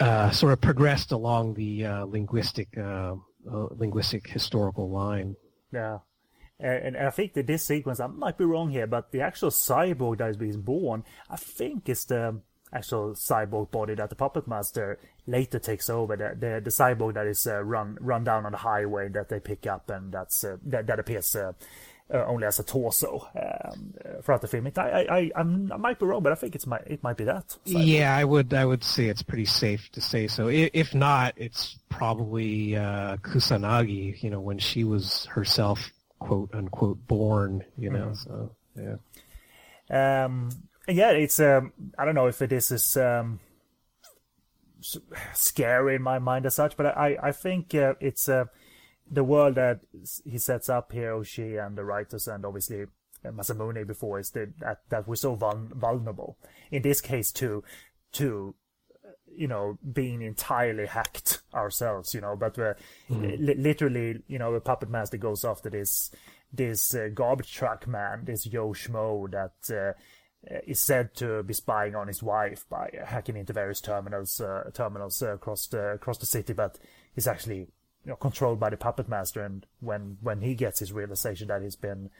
uh, sort of progressed along the uh, linguistic uh, uh, linguistic historical line. Yeah. And, I think that this sequence, I might be wrong here, but the actual cyborg that is being born, I think is the actual cyborg body that the puppet master later takes over. The the, the cyborg that is uh, run run down on the highway that they pick up, and that's uh, that that appears. Uh, only as a torso um, uh, throughout the film. It, I, I, I'm, i might be wrong, but I think it's might, it might be that. Cyborg. Yeah, I would, I would say it's pretty safe to say so. If not, it's probably uh, Kusanagi. You know, when she was herself, quote unquote, born. You know, mm-hmm. so yeah. Um, yeah, it's um, I don't know if it is as um, scary in my mind as such, but I I think uh, it's uh, the world that he sets up here, Oshii and the writers, and obviously uh, Masamune before is that that we're so vul- vulnerable. In this case, to to you know, being entirely hacked ourselves, you know, but we're li- literally, you know, the puppet master goes after this this uh, garbage truck man, this Joe Schmo that uh, is said to be spying on his wife by hacking into various terminals uh, terminals uh, across the across the city, but he's actually you know controlled by the puppet master. And when when he gets his realization that he's been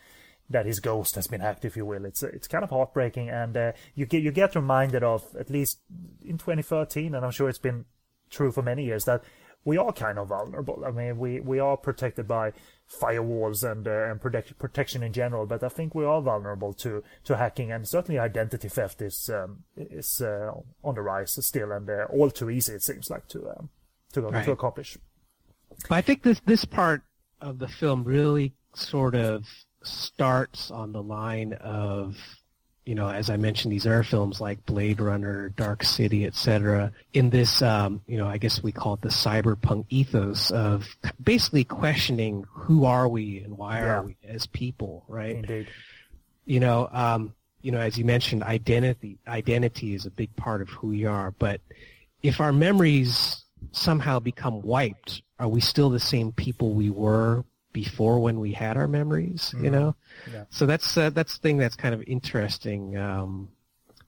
that his ghost has been hacked, if you will, it's it's kind of heartbreaking, and uh, you get you get reminded of at least in 2013, and I'm sure it's been true for many years that we are kind of vulnerable. I mean, we, we are protected by firewalls and uh, and protect, protection in general, but I think we are vulnerable to, to hacking, and certainly identity theft is um, is uh, on the rise still, and uh, all too easy it seems like to um, to Right. to accomplish. But I think this this part of the film really sort of starts on the line of, you know, as I mentioned, these are films like Blade Runner, Dark City, etc. In this, um, you know, I guess we call it the cyberpunk ethos of basically questioning who are we and why Yeah. are we as people, right? Indeed. you know, um, you know, as you mentioned, identity identity is a big part of who we are. But if our memories somehow become wiped, are we still the same people we were before when we had our memories? You know, Yeah. so that's uh, that's the thing that's kind of interesting um,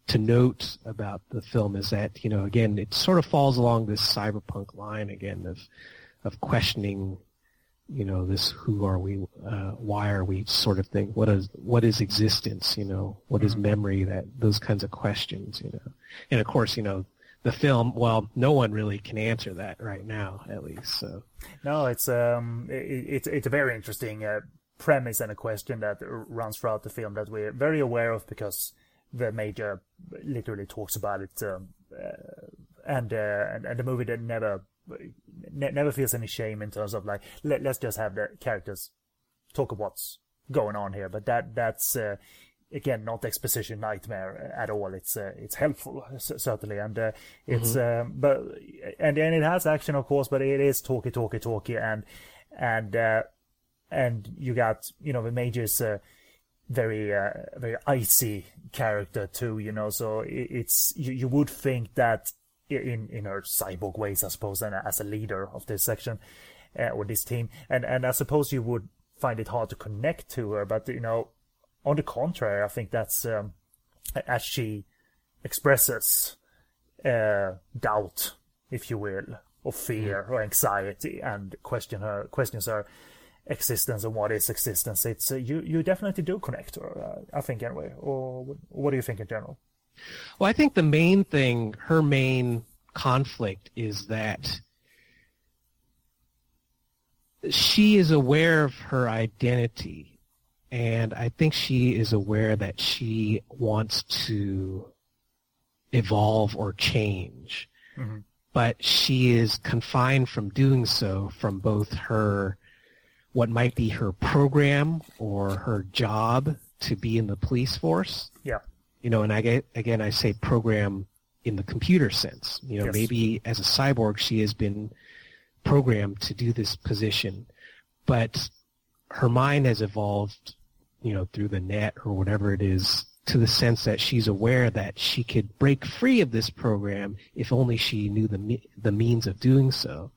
to note about the film is that you know, again, it sort of falls along this cyberpunk line again of of questioning you know this who are we uh, why are we sort of thing what is what is existence you know what is memory that those kinds of questions you know and of course you know the film well no one really can answer that right now at least so No, it's um, it, it's it's a very interesting uh, premise and a question that runs throughout the film that we're very aware of because the major literally talks about it, um, uh, and, uh, and and the movie that never ne- never feels any shame in terms of like let, let's just have the characters talk of what's going on here, but that that's. Again, not exposition nightmare at all. It's uh, it's helpful certainly, and uh, it's um, but and and it has action of course, but it is talky, talky, talky, and and uh, and you got you know the major's uh, very uh, very icy character too you know so it, it's you, you would think that in in her cyborg ways i suppose and as a leader of this section uh, or this team and and i suppose you would find it hard to connect to her but you know on the contrary i think that's um, as she expresses uh, doubt if you will or fear or anxiety and question her questions her existence and what is existence it's uh, you you definitely do connect her uh, i think anyway. Or what do you think in general? Well i think the main thing her main conflict is that she is aware of her identity and i think she is aware that she wants to evolve or change. Mhm. but she is confined from doing so from both her what might be her program or her job to be in the police force. Yeah. You know and i get again i say program in the computer sense. You know Yes. maybe as a cyborg she has been programmed to do this position. But her mind has evolved you know through the net or whatever it is to the sense that she's aware that she could break free of this program if only she knew the me- the means of doing so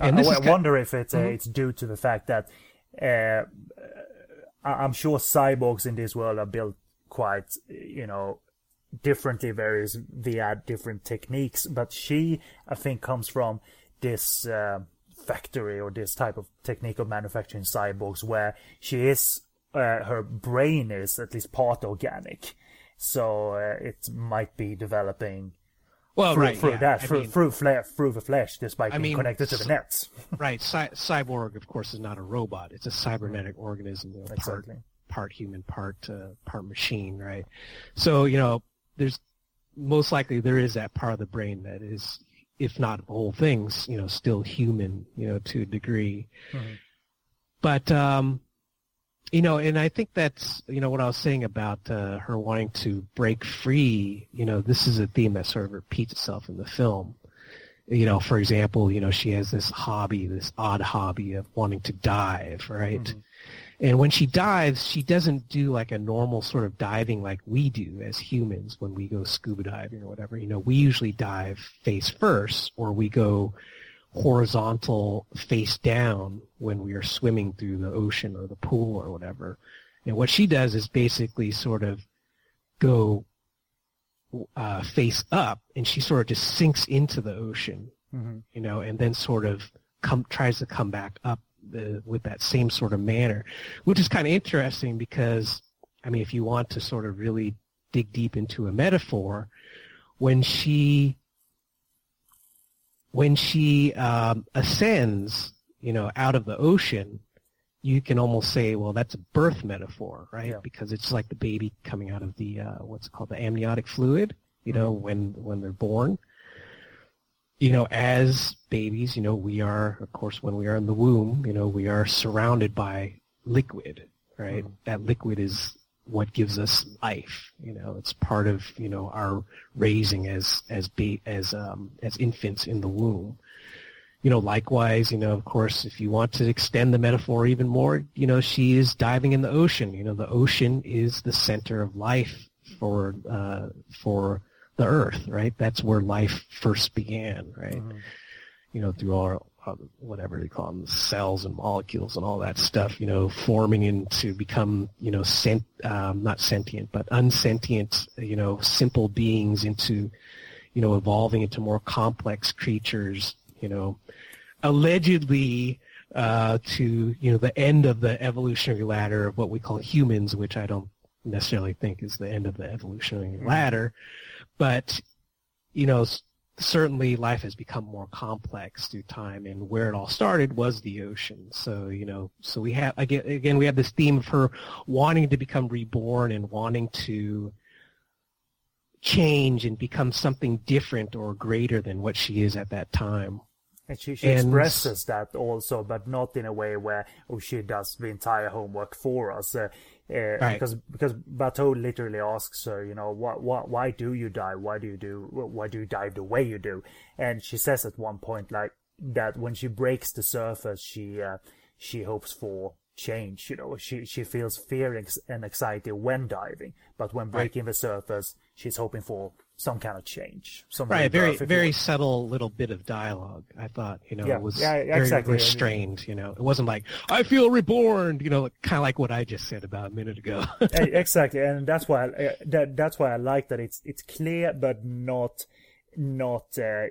I, And I ki- wonder if it's uh, Mhm. it's due to the fact that uh, I- I'm sure cyborgs in this world are built quite you know differently various via different techniques but she I think comes from this uh, factory or this type of technique of manufacturing cyborgs where she is uh, her brain is at least part organic so uh, it might be developing well through, right through yeah. that I through mean, through, fle- through the flesh despite I being mean, connected to the nets right cy- cyborg of course is not a robot it's a cybernetic organism you know, part exactly part human, part uh, part machine, right? So you know, there's most likely there is that part of the brain that is, if not whole things, you know, still human, you know, to a degree. Mhm. But um, you know, and I think that's you know what I was saying about uh, her wanting to break free. You know, this is a theme that sort of repeats itself in the film. You know, for example, you know, she has this hobby, this odd hobby of wanting to dive, right? Mhm. And when she dives, she doesn't do like a normal sort of diving like we do as humans when we go scuba diving or whatever. You know, we usually dive face first or we go horizontal face down when we are swimming through the ocean or the pool or whatever. And what she does is basically sort of go uh, face up and she sort of just sinks into the ocean, Mm-hmm. you know, and then sort of come tries to come back up the, with that same sort of manner, which is kind of interesting because, I mean, if you want to sort of really dig deep into a metaphor, when she when she um, ascends, you know, out of the ocean, you can almost say, well, that's a birth metaphor, right? Yeah. Because it's like the baby coming out of the uh, what's it called the amniotic fluid, you know, when when they're born. You know, as babies, you know, we are, of course, when we are in the womb, you know, we are surrounded by liquid, right? Mhm. That liquid is what gives us life. You know, it's part of you know our raising as as ba- as um, as infants in the womb. You know, likewise, you know, of course, if you want to extend the metaphor even more, you know, she is diving in the ocean. You know, the ocean is the center of life for uh, for the earth, right? That's where life first began, right? Mhm. you know, through all whatever they call them, cells and molecules and all that stuff, you know, forming into become, you know, sent, um, not sentient, but unsentient, you know, simple beings into, you know, evolving into more complex creatures, you know, allegedly uh, to, you know, the end of the evolutionary ladder of what we call humans, which I don't necessarily think is the end of the evolutionary ladder, but, you know, certainly life has become more complex through time and where it all started was the ocean so you know so we have again again we have this theme of her wanting to become reborn and wanting to change and become something different or greater than what she is at that time And she, she And- expresses that also, but not in a way where oh she does the entire homework for us. Uh, uh, Right. Because because Batou literally asks her, you know, why, why why do you dive? Why do you do? Why do you dive the way you do? And she says at one point like that when she breaks the surface, she uh, she hopes for change. You know, she she feels fear and anxiety when diving, but when breaking the surface, she's hoping for some kind of change. Some right very rebirth, if you very subtle little bit of dialogue i thought you know Yeah, it was yeah, very exactly. restrained you know it wasn't like i feel reborn you know kind of like what i just said about a minute ago E- exactly, and that's why uh, that that's why I like that it's it's clear but not not uh,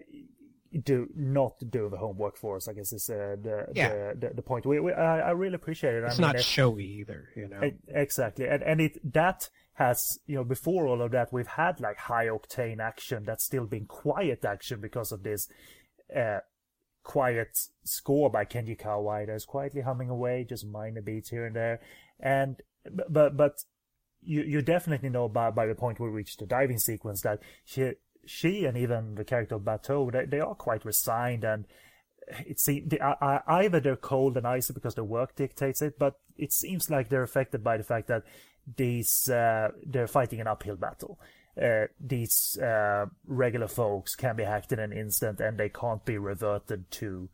do not do the homework for us. I guess is uh, the, Yeah. the the the point. We, we I, I really appreciate it. I it's mean, not showy either you know Exactly, and and it that has you know before all of that we've had like high octane action that's still been quiet action because of this uh, quiet score by Kenji Kawai that's quietly humming away, just minor beats here and there, and but but you you definitely know by by the point we reach the diving sequence that she she and even the character of Batou they, they are quite resigned and it seems either they're cold and icy because their work dictates it, but it seems like they're affected by the fact that these uh, they're fighting an uphill battle. Uh, these uh, regular folks can be hacked in an instant, and they can't be reverted to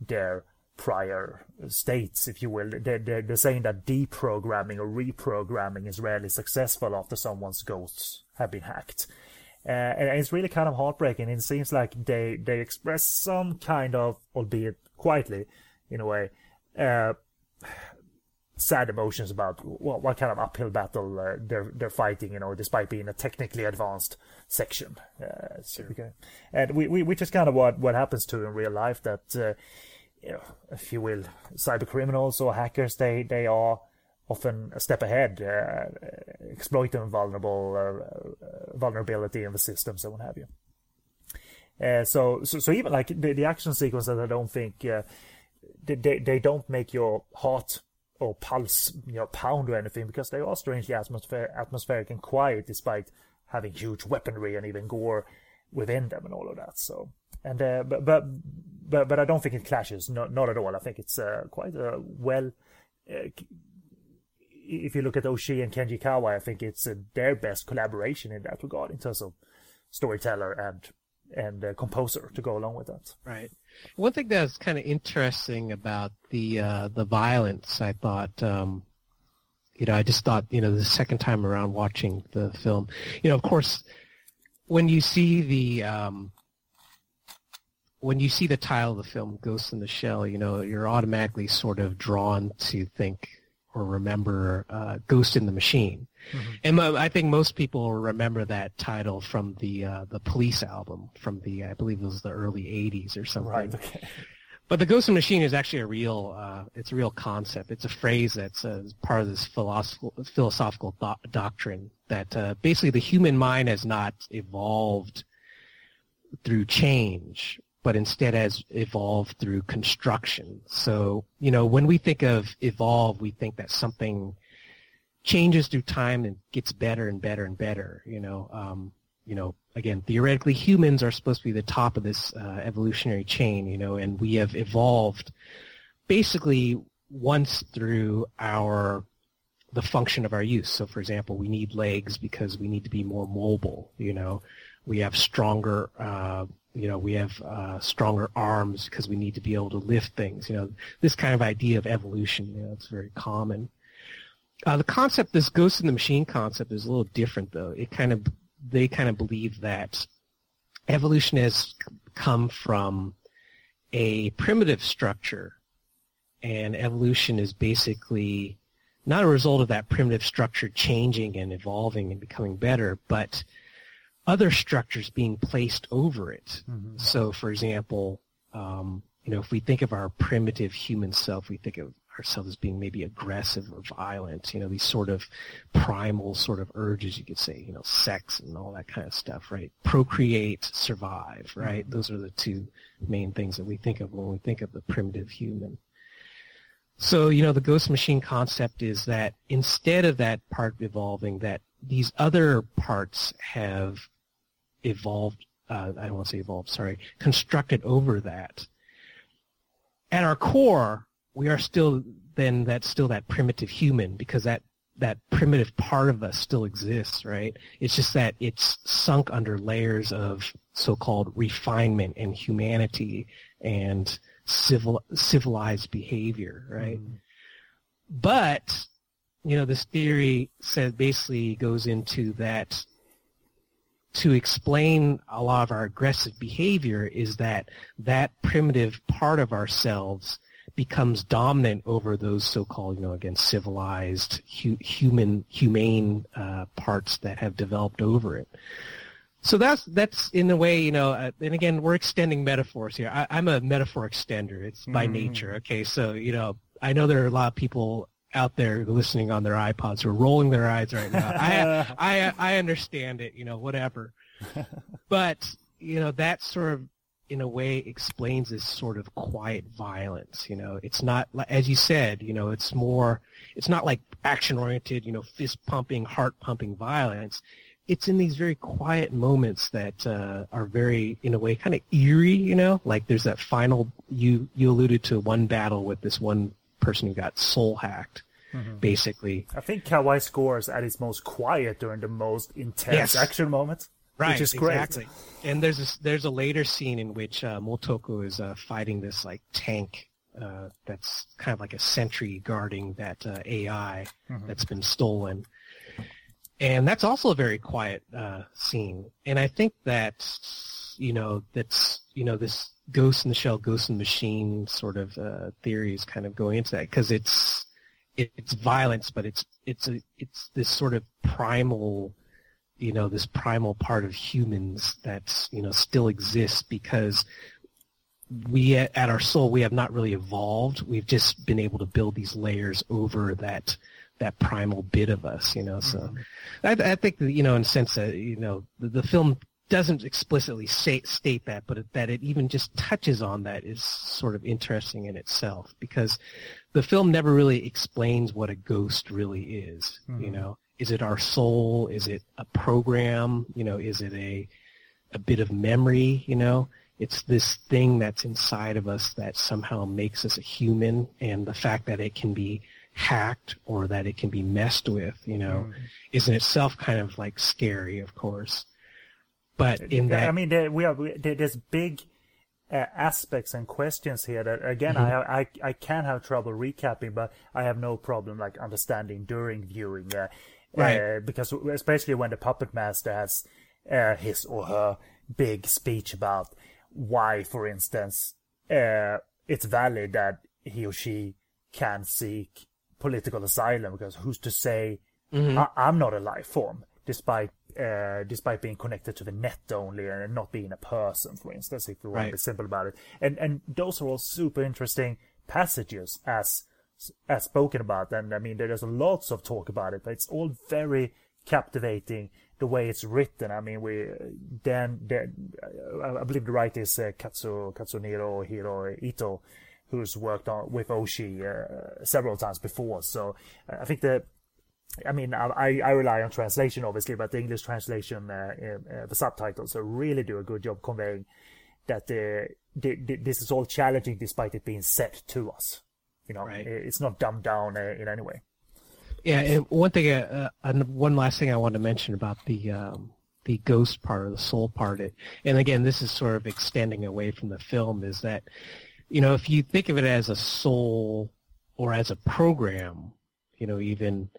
their prior states, if you will. They're, they're, they're saying that deprogramming or reprogramming is rarely successful after someone's ghosts have been hacked. Uh, and it's really kind of heartbreaking. It seems like they they express some kind of, albeit quietly, in a way, uh, sad emotions about what, what kind of uphill battle uh, they're they're fighting. You know, despite being a technically advanced section. Uh, so okay. And we, we which is kind of what what happens to in real life. That uh, you know, if you will, cyber criminals or hackers, they they are often a step ahead, uh, exploiting vulnerable uh, uh, vulnerability in the systems and what have you. Uh, so, so, so even like the, the action sequences, I don't think uh, they they don't make your heart or pulse, you know, pound or anything because they are strangely atmospher- atmospheric and quiet, despite having huge weaponry and even gore within them and all of that. So, and uh, but but but but I don't think it clashes, not not at all. I think it's uh, quite a well. Uh, if you look at Oshii and Kenji Kawai, I think it's uh, their best collaboration in that regard in terms of storyteller and and uh, composer to go along with that. Right. One thing that's kind of interesting about the uh, the violence, I thought, um, you know, I just thought, you know, the second time around watching the film, you know, of course, when you see the um, when you see the title of the film, Ghost in the Shell, you know, you're automatically sort of drawn to think or remember uh, Ghost in the Machine. Mm-hmm. And I think most people remember that title from the uh, the Police album from the I believe it was the early '80s or something. Right. Okay. But the Ghost in the Machine is actually a real uh, it's a real concept. It's a phrase that's uh, part of this philosophical philosophical th- doctrine that uh, basically the human mind has not evolved through change but instead has evolved through construction. So, you know, when we think of evolve, we think that something changes through time and gets better and better and better. You know, um, you know, again, theoretically, humans are supposed to be the top of this uh, evolutionary chain. You know, and we have evolved basically once through our the function of our use. So, for example, we need legs because we need to be more mobile. You know, we have stronger uh, you know, we have uh, stronger arms because we need to be able to lift things. You know, this kind of idea of evolution, you know, it's very common. Uh, the concept, this ghost in the machine concept, is a little different though. It kind of, they kind of believe that evolution has come from a primitive structure, and evolution is basically not a result of that primitive structure changing and evolving and becoming better, but other structures being placed over it. Mm-hmm. So, for example, um, you know, if we think of our primitive human self, we think of ourselves as being maybe aggressive or violent. You know, these sort of primal sort of urges, you could say. You know, sex and all that kind of stuff, right? Procreate, survive, right? Mm-hmm. Those are the two main things that we think of when we think of the primitive human. So, you know, the ghost machine concept is that instead of that part evolving, that these other parts have evolved, uh, I don't want to say evolved, sorry, constructed over that. At our core, we are still then that's still that primitive human because that that primitive part of us still exists, right? It's just that it's sunk under layers of so-called refinement and humanity and civil civilized behavior, right? Mm. But you know, this theory says basically goes into that to explain a lot of our aggressive behavior is that that primitive part of ourselves becomes dominant over those so-called, you know, again, civilized, hu- human, humane uh, parts that have developed over it. So that's that's in a way, you know, uh, and again, we're extending metaphors here. I, am a metaphor extender. It's by mm. nature. Okay, so you know, I know there are a lot of people out there listening on their iPods who are rolling their eyes right now. I, I, I understand it, you know, whatever. but, you know, that sort of, in a way, explains this sort of quiet violence, you know. It's not, as you said, you know, it's more, it's not like action-oriented, you know, fist-pumping, heart-pumping violence. It's in these very quiet moments that uh, are very, in a way, kind of eerie, you know. Like there's that final, you, you alluded to one battle with this one person who got soul hacked. Mm-hmm. Basically, I think Kawai scores at his most quiet during the most intense yes. action moments, right? Which is great. Exactly. And there's a, there's a later scene in which uh, Motoko is uh, fighting this like tank uh, that's kind of like a sentry guarding that uh, AI mm-hmm. that's been stolen. And that's also a very quiet uh, scene. And I think that, you know, that's, you know, this Ghost in the Shell, Ghost in the Machine sort of uh, theories kind of going into that because it's it, it's violence, but it's it's a it's this sort of primal, you know, this primal part of humans that's you know still exists because we at our soul we have not really evolved. We've just been able to build these layers over that that primal bit of us, you know. So mm-hmm. I, I think that, you know, in a sense that you know the, the film doesn't explicitly say, state that, but that it even just touches on that is sort of interesting in itself because the film never really explains what a ghost really is. Mm-hmm. You know, is it our soul? Is it a program? You know, is it a a bit of memory? You know, it's this thing that's inside of us that somehow makes us a human, and the fact that it can be hacked or that it can be messed with, you know, mm-hmm. is in itself kind of like scary, of course. But in that, I mean, there, we are there's big uh, aspects and questions here that again Mm-hmm. I, I I can have trouble recapping, but I have no problem like understanding during viewing. Uh, Right. uh, because especially when the puppet master has uh, his or her big speech about why, for instance, uh, it's valid that he or she can seek political asylum because who's to say I- I'm not a life form, despite uh, despite being connected to the net only and not being a person, for instance, if we want to be simple about it. And and those are all super interesting passages as as spoken about. And I mean, there's lots of talk about it, but it's all very captivating the way it's written. I mean, we Dan, Dan I I believe the writer is uh, Katsu Katsuniro Hiro Ito, who's worked on with Oshii uh, several times before. So uh, I think the I mean, I, I rely on translation, obviously, but the English translation, uh, uh, the subtitles, uh, really do a good job conveying that uh, the, the, this is all challenging despite it being said to us. You know, Right. It's not dumbed down uh, in any way. Yeah, and one thing, uh, uh, and one last thing I want to mention about the um, the ghost part or the soul part, it, and again, this is sort of extending away from the film, is that you know if you think of it as a soul or as a program, you know, even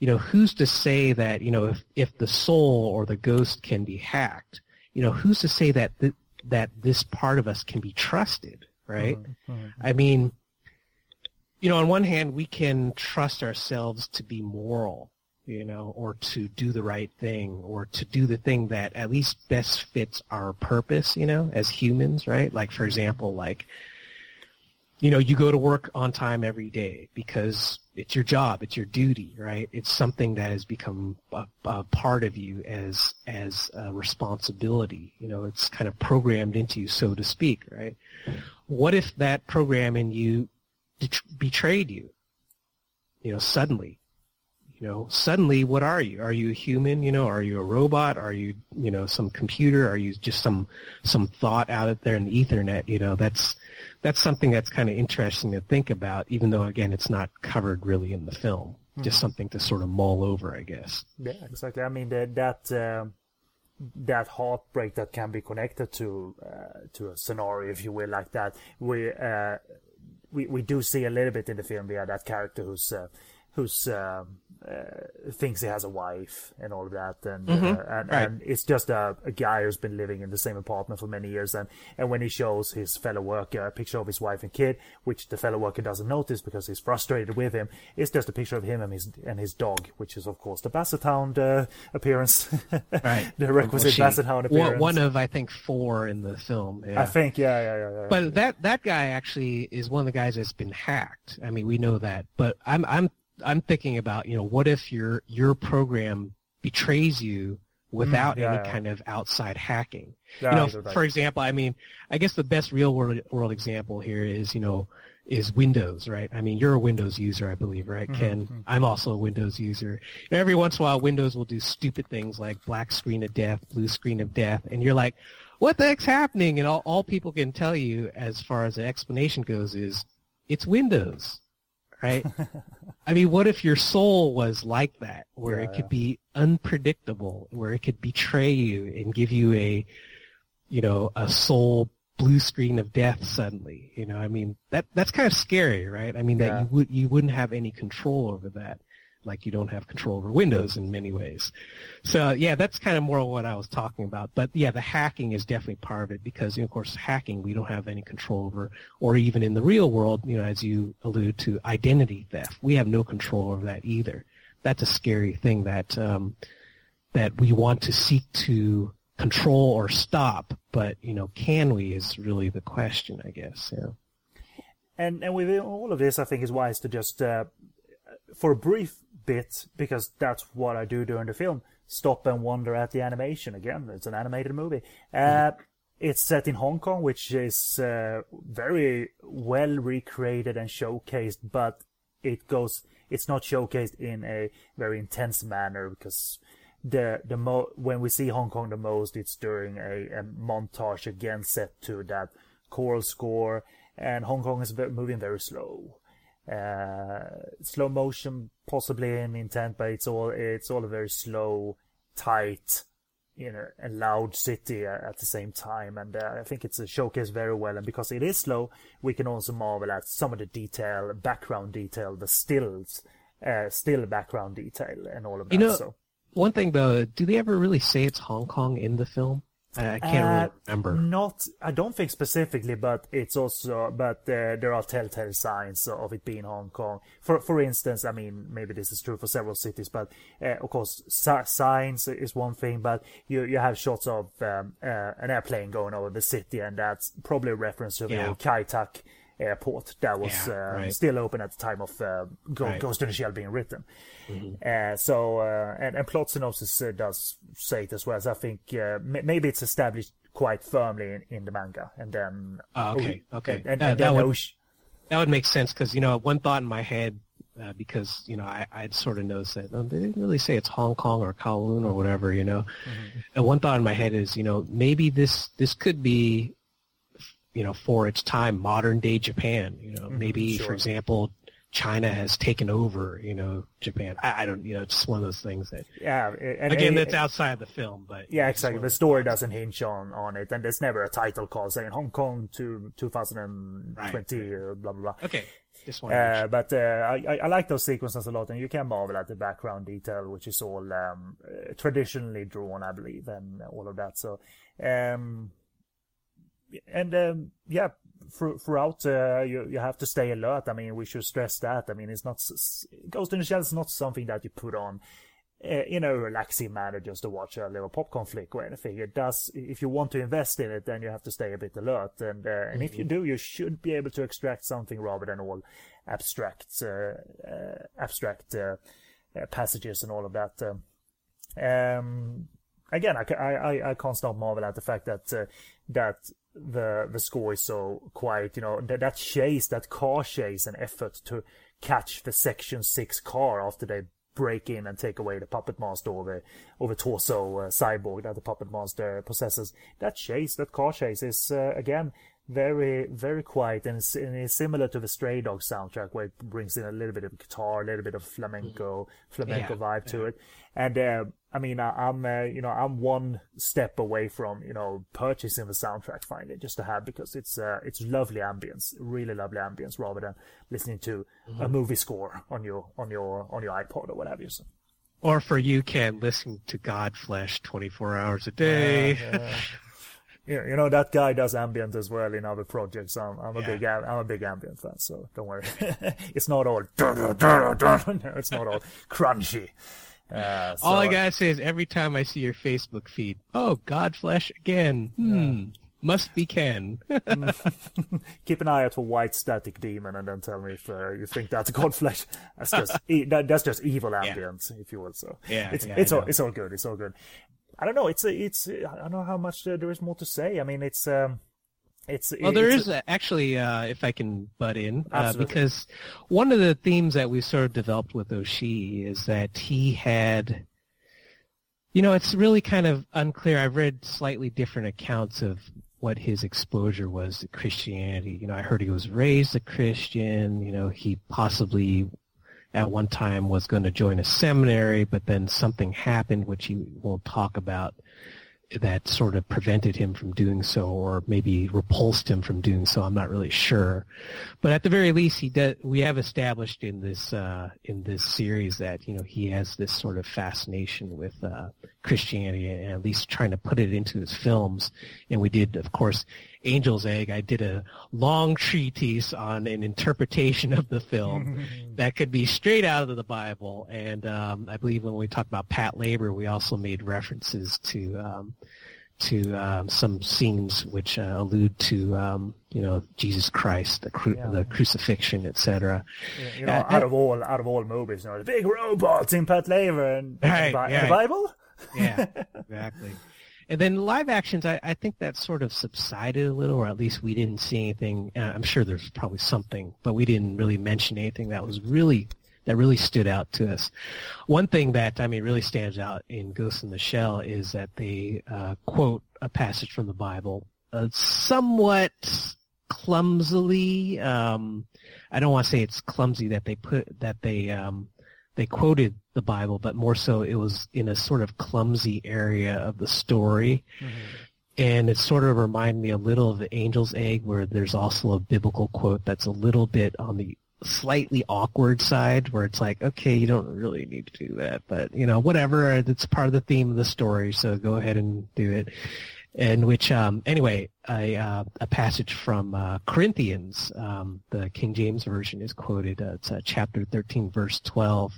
you know, who's to say that you know if if the soul or the ghost can be hacked, you know, who's to say that th- that this part of us can be trusted, right? Mm-hmm. Mm-hmm. I mean, you know, on one hand, we can trust ourselves to be moral, you know, or to do the right thing, or to do the thing that at least best fits our purpose, you know, as humans, right? Like, for example, like, you know, you go to work on time every day because it's your job, it's your duty, right? It's something that has become a, a part of you as as a responsibility. You know, it's kind of programmed into you, so to speak, right? What if that program in you det- betrayed you? You know, suddenly. You know, suddenly, what are you? Are you a human? You know, are you a robot? Are you, you know, some computer? Are you just some some thought out there in the Ethernet? You know, that's that's something that's kind of interesting to think about, even though again, it's not covered really in the film. Just something to sort of mull over, I guess. Yeah, exactly. I mean, that that um, that heartbreak that can be connected to uh, to a scenario, if you will, like that. We uh, we we do see a little bit in the film. We Yeah, that character who's uh, who's um, uh, thinks he has a wife and all of that, and uh, and, Mm-hmm. right. and it's just a, a guy who's been living in the same apartment for many years, and and when he shows his fellow worker a picture of his wife and kid, which the fellow worker doesn't notice because he's frustrated with him, it's just a picture of him and his and his dog, which is of course the Basset Hound uh, appearance, Right. the requisite She- Basset Hound one, appearance. one of I think four in the film. Yeah. I think, yeah, yeah, yeah. yeah. But that that guy actually is one of the guys that's been hacked. I mean, we know that. But I'm I'm I'm thinking about you know what if your your program betrays you without yeah, any yeah. kind of outside hacking. Yeah, you know, right. for example, I mean, I guess the best real world world example here is you know is Windows, right? I mean, you're a Windows user, I believe, right, Mm-hmm, Ken? I'm also a Windows user. And every once in a while, Windows will do stupid things like black screen of death, blue screen of death, and you're like, what the heck's happening? And all, all people can tell you as far as the explanation goes is it's Windows, right? I mean, what if your soul was like that, where it Yeah. could be unpredictable, where it could betray you and give you a, you know, a soul blue screen of death suddenly. You know, I mean, that that's kind of scary, right? I mean, that you would you wouldn't have any control over that, like you don't have control over Windows in many ways. So yeah, that's kind of more what I was talking about. But yeah, the hacking is definitely part of it because, of course, hacking we don't have any control over, or even in the real world, you know, as you alluded to, identity theft, we have no control over that either. That's a scary thing that um, that we want to seek to control or stop, but you know, can we is really the question, I guess. Yeah. And and with all of this, I think it's wise to just, uh, for a brief bit, because that's what I do during the film, stop and wonder at the animation. Again, it's an animated movie. Uh, it's set in Hong Kong, which is uh, very well recreated and showcased, but it goes. It's not showcased in a very intense manner because the the mo when we see Hong Kong the most, it's during a, a montage again set to that choral score, and Hong Kong is moving very slow. Uh, slow motion possibly in intent, but it's all it's all a very slow, tight you know a loud city at the same time, and uh, I think it's a showcase very well. And because it is slow, we can also marvel at some of the detail, background detail, the stills, uh, still background detail, and all of that. You know, so. one thing though, do they ever really say it's Hong Kong in the film? I, I can't Uh, really remember. Not, I don't think specifically, but it's also, but uh, there are telltale signs of it being Hong Kong. For for instance, I mean, maybe this is true for several cities, but uh, of course, si- signs is one thing, but you you have shots of um, uh, an airplane going over the city, and that's probably a reference to the Yeah. old Kai Tak airport that was Yeah, uh, right. still open at the time of uh, Go- Right. Ghost in the Shell being written. Mm-hmm. Uh, so, uh, and, and plot synopsis uh, does say it as well. So I think uh, m- maybe it's established quite firmly in, in the manga, and then Oh, okay, okay. and, and, That- and that would- Osh- That would make sense because you know one thought in my head uh, because you know I I'd sort of noticed that oh, they didn't really say it's Hong Kong or Kowloon or whatever you know, and one thought in my head is you know maybe this this could be you know for its time modern day Japan you know maybe sure. for example China has taken over you know Japan I, I don't you know it's just one of those things that yeah, and, again and- that's outside the film but Yeah, exactly. The story doesn't hinge on, on it, and there's never a title call saying Hong Kong to 2020, uh, blah blah blah. okay just one uh, but uh, I, I- like those sequences a lot, and you can marvel at the background detail, which is all um, traditionally drawn, I believe, and all of that. So, um, and um, yeah, thro- throughout uh, you you have to stay alert. I mean, we should stress that. I mean, it's not Ghost in the Shell is not something that you put on. Uh, in a relaxing manner, just to watch a little popcorn flick or anything. It does. If you want to invest in it, then you have to stay a bit alert. And uh, and if you do, you should be able to extract something rather than all abstract uh, uh, abstract uh, uh, passages and all of that. Um, um, again, I, I, I, I can't stop marvel at the fact that uh, that the the score is so quiet. You know that that chase, that car chase, and effort to catch the Section Six car after they break in and take away the puppet master or the or the torso uh, cyborg that the puppet master possesses. That chase, that car chase, is uh, again very very quiet and it's, and it's similar to the Stray Dog soundtrack where it brings in a little bit of guitar, a little bit of flamenco flamenco Yeah, vibe to it. And uh, I mean, I, I'm uh, you know I'm one step away from you know purchasing the soundtrack finally just to have because it's uh, it's lovely ambience, really lovely ambience rather than listening to a movie score on your on your on your iPod or whatever. So. or for you can listen to Godflesh 24 hours a day You you know that guy does ambient as well in other projects. I'm, I'm a Yeah. big I'm a big ambient fan, so don't worry. it's not all. No, it's not all crunchy. Uh, so, All I gotta say is every time I see your Facebook feed, oh, Godflesh again. Hmm. Must be Ken. keep an eye out for White Static Demon, and then tell me if uh, you think that's Godflesh. That's just e- that, that's just evil ambient, if you will. So Yeah, it's yeah, it's all it's all good. It's all good. I don't know. It's a, it's I don't know how much uh, there is more to say. I mean, it's um, it's Well, there it's is a, actually, uh, if I can butt in, uh, because one of the themes that we sort of developed with Oshii is that he had, you know, it's really kind of unclear. I've read slightly different accounts of what his exposure was to Christianity. You know, I heard he was raised a Christian. You know, he possibly at one time was going to join a seminary, but then something happened, which he won't talk about, that sort of prevented him from doing so, or maybe repulsed him from doing so. I'm not really sure, but at the very least, he does. We have established in this uh, in this series that you know he has this sort of fascination with uh, Christianity, and at least trying to put it into his films. And we did, of course, Angel's Egg. I did a long treatise on an interpretation of the film that could be straight out of the Bible. And um, I believe when we talked about Patlabor, we also made references to um, to um, some scenes which uh, allude to um, you know Jesus Christ, the, cru- Yeah. the crucifixion, etc. you know, Uh, out of all out of all movies, you know, the big robots in Pat and, and Right, the, Bi- yeah. the Bible. Yeah, exactly. And then live actions, I, I think that sort of subsided a little, or at least we didn't see anything. Uh, I'm sure there's probably something, but we didn't really mention anything that was really that really stood out to us. One thing that I mean really stands out in Ghost in the Shell is that they uh, quote a passage from the Bible, uh, somewhat clumsily. Um, I don't want to say it's clumsy that they put that they um, they quoted the Bible, but more so it was in a sort of clumsy area of the story. Mm-hmm. And it sort of reminded me a little of the angel's egg where there's also a biblical quote that's a little bit on the slightly awkward side where it's like, okay, you don't really need to do that, but you know, whatever, it's part of the theme of the story, so go ahead and do it. In which, um, anyway, a, uh, a passage from uh, Corinthians, um, the King James version is quoted. Uh, it's uh, chapter 13, verse 12.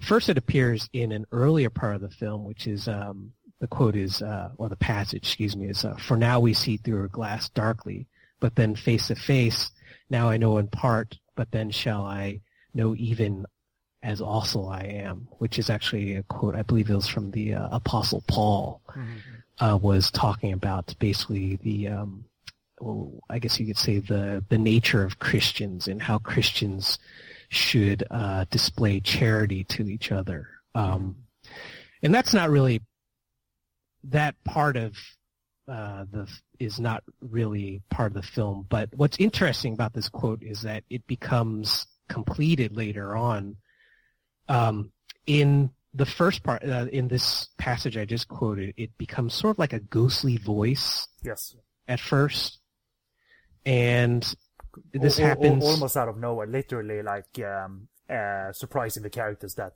First, it appears in an earlier part of the film, which is um, the quote is, uh, or the passage, excuse me, is, uh, "For now we see through a glass darkly, but then face to face. Now I know in part, but then shall I know even as also I am, which is actually a quote, I believe it was from the Apostle Paul, mm-hmm. Uh, was talking about basically the, um, well, I guess you could say the, the nature of Christians and how Christians should uh, display charity to each other. Um, and that's not really, that part of uh, the is not really part of the film. But what's interesting about this quote is that it becomes completed later on. Um, in the first part, uh, in this passage I just quoted, it becomes sort of like a ghostly voice. Yes. At first, and this o- happens o- almost out of nowhere, literally like um, uh, surprising the characters that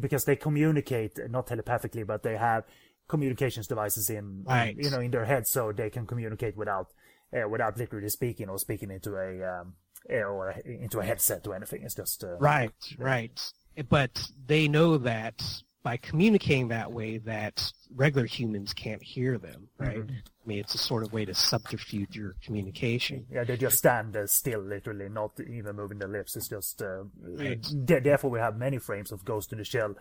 because they communicate not telepathically, but they have communications devices in right. you know in their head, so they can communicate without uh, without literally speaking or speaking into a um, or into a headset or anything. It's just uh, right, right. But they know that by communicating that way, that regular humans can't hear them. Right. Mm-hmm. I mean, it's a sort of way to subterfuge your communication. Yeah, they just stand uh, still, literally, not even moving their lips. It's just uh, right. therefore we have many frames of Ghost in the Shell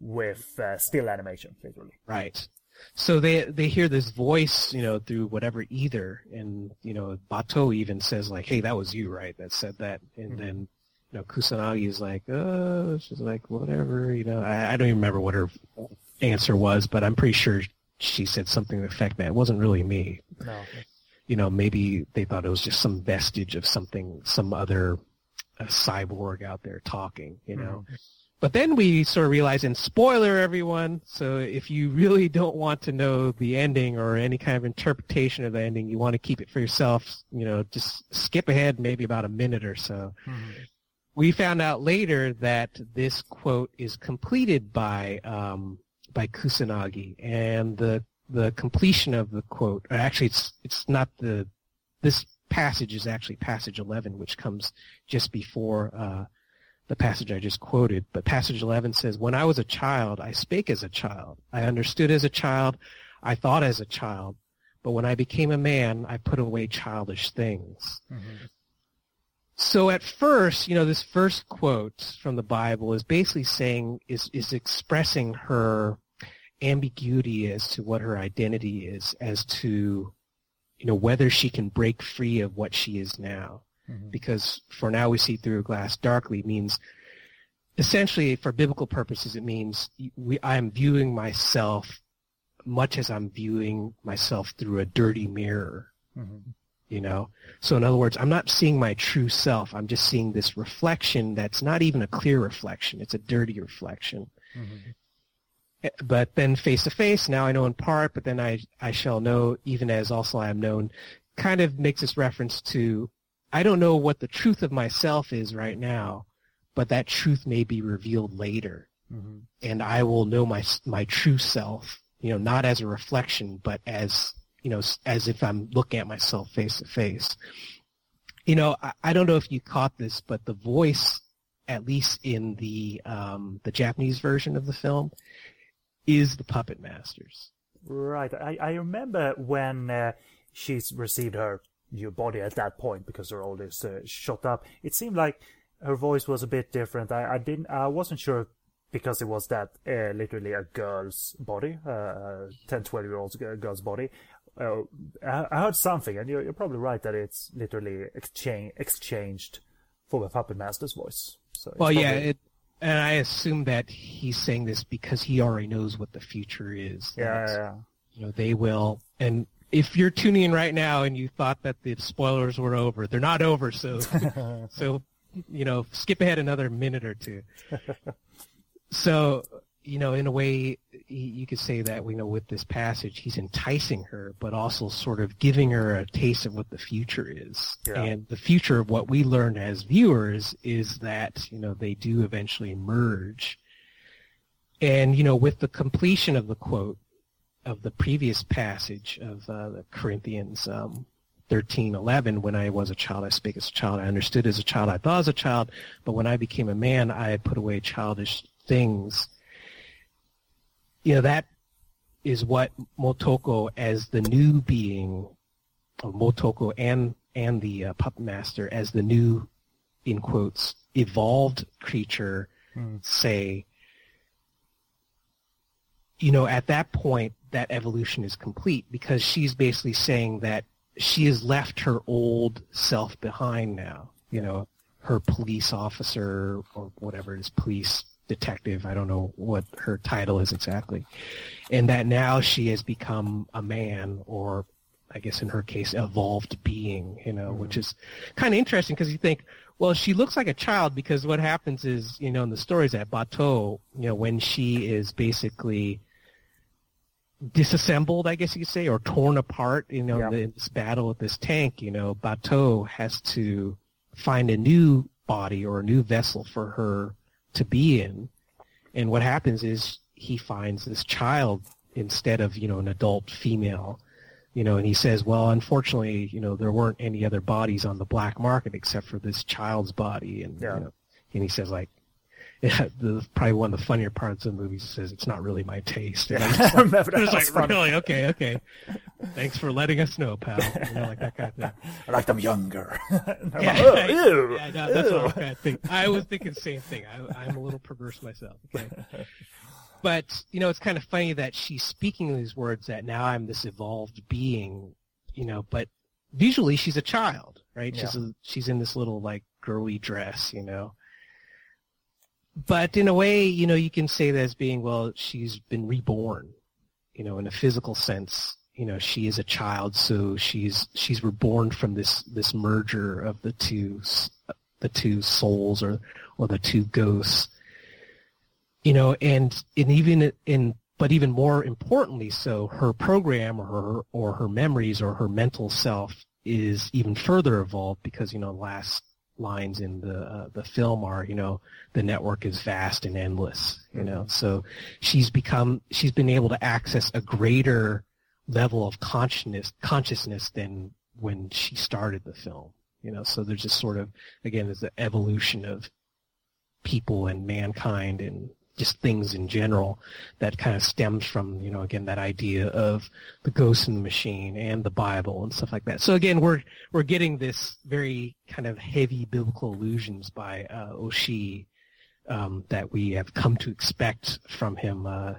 with uh, still animation, literally. Right. So they they hear this voice, you know, through whatever either, and you know, Batou even says like, "Hey, that was you, right? That said that." And mm-hmm. then, know, Kusanagi is like, "Oh," she's like, "Whatever," you know. I, I don't even remember what her answer was, but I'm pretty sure she said something to the effect that it wasn't really me. No. You know, maybe they thought it was just some vestige of something, some other cyborg out there talking. You know. Mm-hmm. But then we sort of realize, and spoiler everyone, so if you really don't want to know the ending or any kind of interpretation of the ending, you want to keep it for yourself, you know, just skip ahead maybe about a minute or so. Mm-hmm. We found out later that this quote is completed by um, by Kusanagi, and the the completion of the quote, actually it's it's not the this passage is actually passage 11, which comes just before uh, the passage I just quoted, but passage 11 says, When I was a child, I spake as a child. I understood as a child. I thought as a child. But when I became a man, I put away childish things. Mm-hmm. So at first, you know, this first quote from the Bible is basically saying, is, is expressing her ambiguity as to what her identity is, as to, you know, whether she can break free of what she is now. Mm-hmm. Because for now we see through a glass darkly means essentially for biblical purposes it means we, I am viewing myself much as I'm viewing myself through a dirty mirror. Mm-hmm. You know? So in other words, I'm not seeing my true self. I'm just seeing this reflection that's not even a clear reflection. It's a dirty reflection. Mm-hmm. But then face to face, now I know in part, but then I, I shall know even as also I am known, kind of makes this reference to I don't know what the truth of myself is right now, but that truth may be revealed later. Mm-hmm. And I will know my, my true self, you know, not as a reflection, but as, you know, as if I'm looking at myself face to face. You know, I, I don't know if you caught this, but the voice, at least in the, um, the Japanese version of the film, is the puppet masters. Right. I, I remember when uh, she's received her new body at that point because her old is uh, shot up. It seemed like her voice was a bit different. I, I didn't, I wasn't sure because it was that uh, literally a girl's body, uh, 10, 12 year old girl's body. Uh, I, heard something, and you're, you're, probably right that it's literally exchange, exchanged for the puppet master's voice. So well, probably... yeah, it, and I assume that he's saying this because he already knows what the future is. Yeah, yeah. You know, they will, and if you're tuning in right now and you thought that the spoilers were over, they're not over. So, so you know, skip ahead another minute or two. so, you know, in a way, you could say that, you know, with this passage, he's enticing her, but also sort of giving her a taste of what the future is. Yeah. And the future of what we learn as viewers is that, you know, they do eventually merge. And, you know, with the completion of the quote of the previous passage of uh, the Corinthians, um, 13, 11, when I was a child, I spake as a child, I understood as a child, I thought as a child, but when I became a man, I put away childish things. You know, that is what Motoko as the new being, Motoko and, and the uh, puppet master as the new, in quotes, evolved creature hmm. say, you know, at that point, that evolution is complete because she's basically saying that she has left her old self behind now. You know, her police officer or whatever it is, police detective. I don't know what her title is exactly. And that now she has become a man or I guess in her case, evolved being, you know, mm-hmm. which is kind of interesting because you think, well, she looks like a child because what happens is, you know, in the stories at Batou, you know, when she is basically disassembled, I guess you could say, or torn apart, you know, yeah. in this battle with this tank, you know, Batou has to find a new body or a new vessel for her to be in. And what happens is he finds this child instead of, you know, an adult female, you know, and he says, well, unfortunately, you know, there weren't any other bodies on the black market except for this child's body. And, yeah. you know, and he says like, yeah, the, probably one of the funnier parts of the movie says it's not really my taste. And yeah, I like, I was like, funny. really? Okay, okay. Thanks for letting us know, pal. You know, like that kind of thing. I like them younger. yeah, like, oh, I, ew, yeah no, that's ew. what I kind of think. I was thinking the same thing. I, I'm a little perverse myself. Okay. But you know, it's kind of funny that she's speaking these words that now I'm this evolved being, you know, but visually she's a child, right? Yeah. She's a, she's in this little like girly dress, you know but in a way, you know, you can say that as being, well, she's been reborn, you know, in a physical sense. You know, she is a child, so she's she's reborn from this this merger of the two the two souls or or the two ghosts. You know, and and even in but even more importantly, so her program or her or her memories or her mental self is even further evolved because you know last lines in the uh, the film are you know the network is vast and endless you know mm-hmm. so she's become she's been able to access a greater level of consciousness consciousness than when she started the film you know so there's just sort of again there's the evolution of people and mankind and just things in general that kind of stems from you know again that idea of the ghost in the machine and the bible and stuff like that. So again we're we're getting this very kind of heavy biblical allusions by uh, oshii um, that we have come to expect from him uh,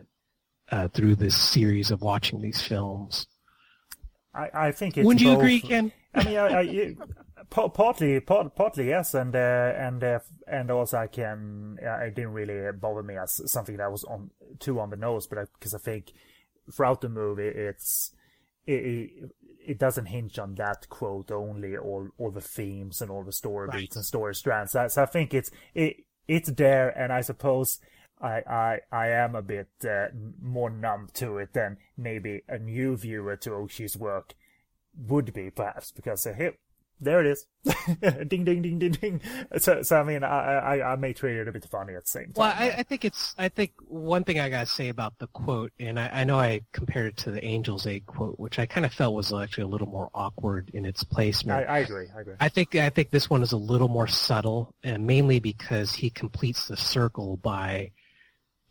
uh, through this series of watching these films. I, I think it's wouldn't you both, agree ken i mean I, I, partly, part, partly yes, and uh, and uh, and also I can. Uh, it didn't really bother me as something that was on too on the nose, but because I, I, think throughout the movie it's it, it doesn't hinge on that quote only, all all the themes and all the story right. beats and story strands. So, so I think it's it it's there, and I suppose. I, I, I am a bit uh, more numb to it than maybe a new viewer to Oshii's work would be, perhaps, because uh, here, there it is. ding, ding, ding, ding, ding. So, so I mean, I, I, I may treat it a bit funny at the same time. Well, I, I think it's, I think one thing I gotta say about the quote, and I, I know I compared it to the Angel's Egg quote, which I kind of felt was actually a little more awkward in its placement. I, I agree. I agree. I think, I think this one is a little more subtle, and mainly because he completes the circle by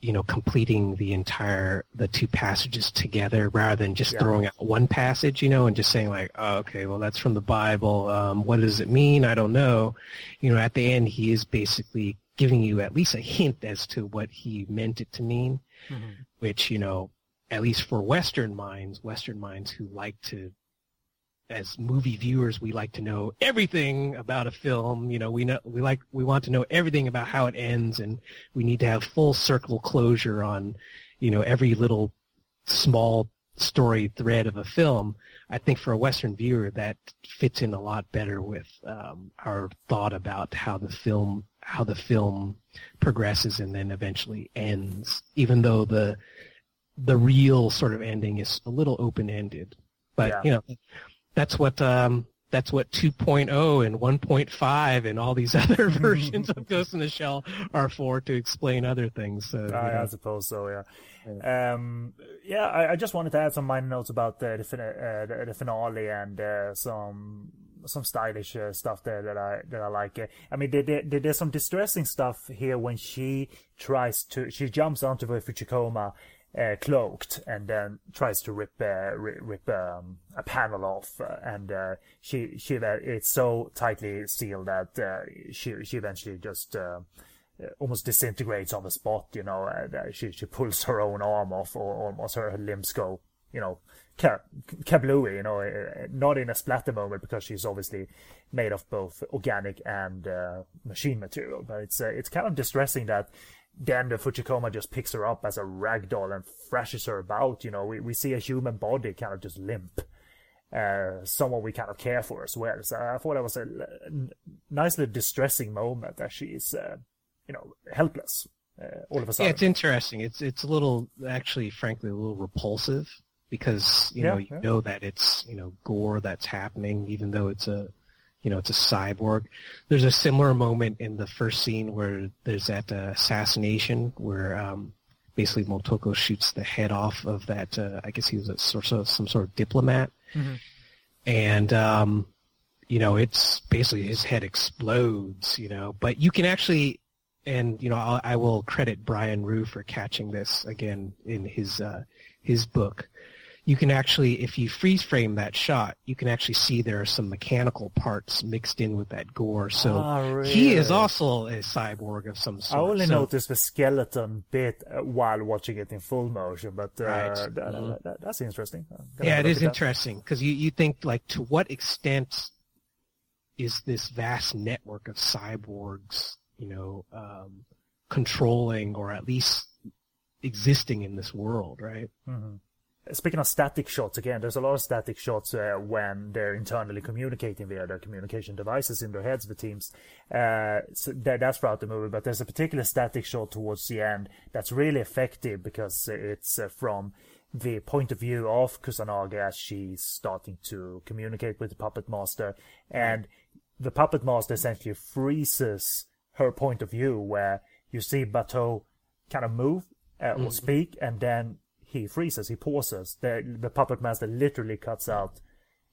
you know, completing the entire, the two passages together rather than just yeah. throwing out one passage, you know, and just saying like, oh, okay, well, that's from the Bible. Um, what does it mean? I don't know. You know, at the end, he is basically giving you at least a hint as to what he meant it to mean, mm-hmm. which, you know, at least for Western minds, Western minds who like to as movie viewers, we like to know everything about a film. You know, we know we like we want to know everything about how it ends, and we need to have full circle closure on, you know, every little small story thread of a film, I think for a Western viewer that fits in a lot better with um, our thought about how the film how the film progresses and then eventually ends. Even though the the real sort of ending is a little open ended, but yeah. you know that's what um, that's what 2.0 and 1.5 and all these other versions of Ghost in the Shell are for to explain other things. So, I, I, suppose so. Yeah. Yeah, um, yeah I, I, just wanted to add some minor notes about the the, uh, the, the finale and uh, some some stylish uh, stuff there that I that I like. I mean, there, there, there's some distressing stuff here when she tries to she jumps onto the Fuchikoma uh, cloaked and then tries to rip uh, rip, um, a panel off, uh, and uh, she she it's so tightly sealed that uh, she she eventually just uh, almost disintegrates on the spot. You know, she she pulls her own arm off, or almost her limbs go, you know, kablooey. You know, not in a splatter moment because she's obviously made of both organic and machine material, but it's it's kind of distressing that then the Fuchikoma just picks her up as a rag doll and thrashes her about. You know, we, we see a human body kind of just limp. Uh, someone we kind of care for as well. So I thought that was a nicely distressing moment that she's, uh, you know, helpless uh, all of a sudden. Yeah, it's interesting. It's it's a little, actually, frankly, a little repulsive because you yeah, know you yeah. know that it's you know gore that's happening, even though it's a you know, it's a cyborg. There's a similar moment in the first scene where there's that uh, assassination where um, basically Motoko shoots the head off of that. Uh, I guess he was a sort of some sort of diplomat, mm-hmm. and um, you know, it's basically his head explodes. You know, but you can actually, and you know, I'll, I will credit Brian Ruh for catching this again in his uh, his book you can actually, if you freeze frame that shot, you can actually see there are some mechanical parts mixed in with that gore. So really? he is also a cyborg of some sort. I only so, noticed the skeleton bit uh, while watching it in full motion, but uh, right. that, mm-hmm. that, that's interesting. Yeah, it is interesting because you, you think like to what extent is this vast network of cyborgs, you know, um, controlling or at least existing in this world, right? Mm-hmm. Speaking of static shots, again, there's a lot of static shots uh, when they're internally communicating via their communication devices in their heads, the teams. Uh, so that, that's throughout the movie, but there's a particular static shot towards the end that's really effective because it's uh, from the point of view of Kusanagi as she's starting to communicate with the puppet master, and the puppet master essentially freezes her point of view, where you see Batou kind of move uh, or mm-hmm. speak, and then he freezes, he pauses. The the puppet master literally cuts out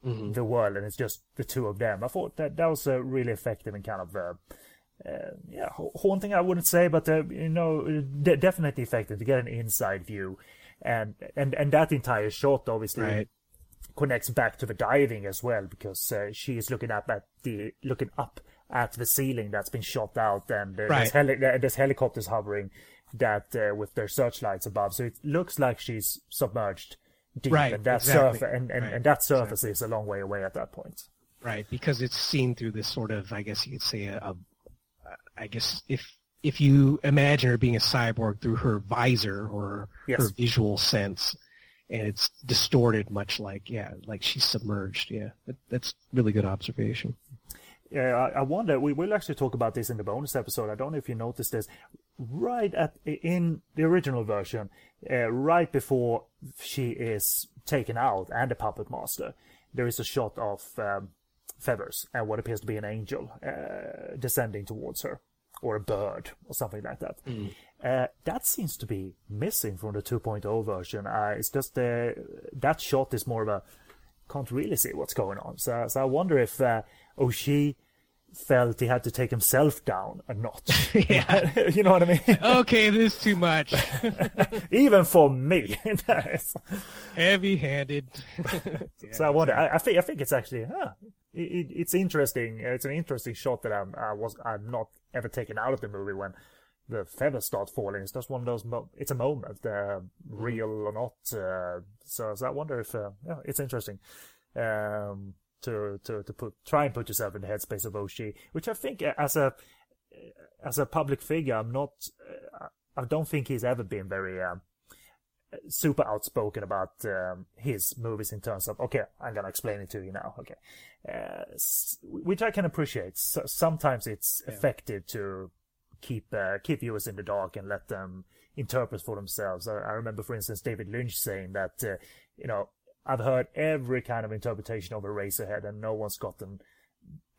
mm-hmm. the world, and it's just the two of them. I thought that that was uh, really effective and kind of. Uh, uh, yeah, haunting I wouldn't say, but uh, you know, de- definitely effective to get an inside view, and and and that entire shot obviously right. connects back to the diving as well because uh, she is looking up at the looking up at the ceiling that's been shot out, and uh, right. there's, heli- there's helicopters hovering that uh, with their searchlights above. So it looks like she's submerged deep, right, and that exactly. surface and, and, right, and that surface exactly. is a long way away at that point. Right, because it's seen through this sort of, I guess you could say, a, a I guess if if you imagine her being a cyborg through her visor or yes. her visual sense, and it's distorted, much like yeah, like she's submerged. Yeah, that, that's really good observation. Yeah, I, I wonder. We will actually talk about this in the bonus episode. I don't know if you noticed this right at in the original version, uh, right before she is taken out and the puppet master, there is a shot of um, feathers and what appears to be an angel uh, descending towards her, or a bird, or something like that. Mm. Uh, that seems to be missing from the 2.0 version. Uh, it's just uh, that shot is more of a can't really see what's going on. So, so I wonder if uh, Oshii felt he had to take himself down a notch. yeah. you know what I mean? okay, this is too much. Even for me. Heavy-handed. yeah, so I wonder. I, I, think. I think it's actually. Huh, it, it's interesting. It's an interesting shot that I'm. I was. I'm not ever taken out of the movie when the feathers start falling. It's just one of those. Mo- it's a moment, uh, real or not. Uh, so, so I wonder if. Uh, yeah, it's interesting. Um, to to to put try and put yourself in the headspace of Oshii, which I think uh, as a as a public figure, I'm not. Uh, I don't think he's ever been very um, super outspoken about um, his movies in terms of okay, I'm gonna explain it to you now. Okay, uh, which I can appreciate. So, sometimes it's yeah. effective to keep uh, keep viewers in the dark and let them interpret for themselves. I, I remember, for instance, David Lynch saying that uh, you know I've heard every kind of interpretation of a Eraserhead, and no one's gotten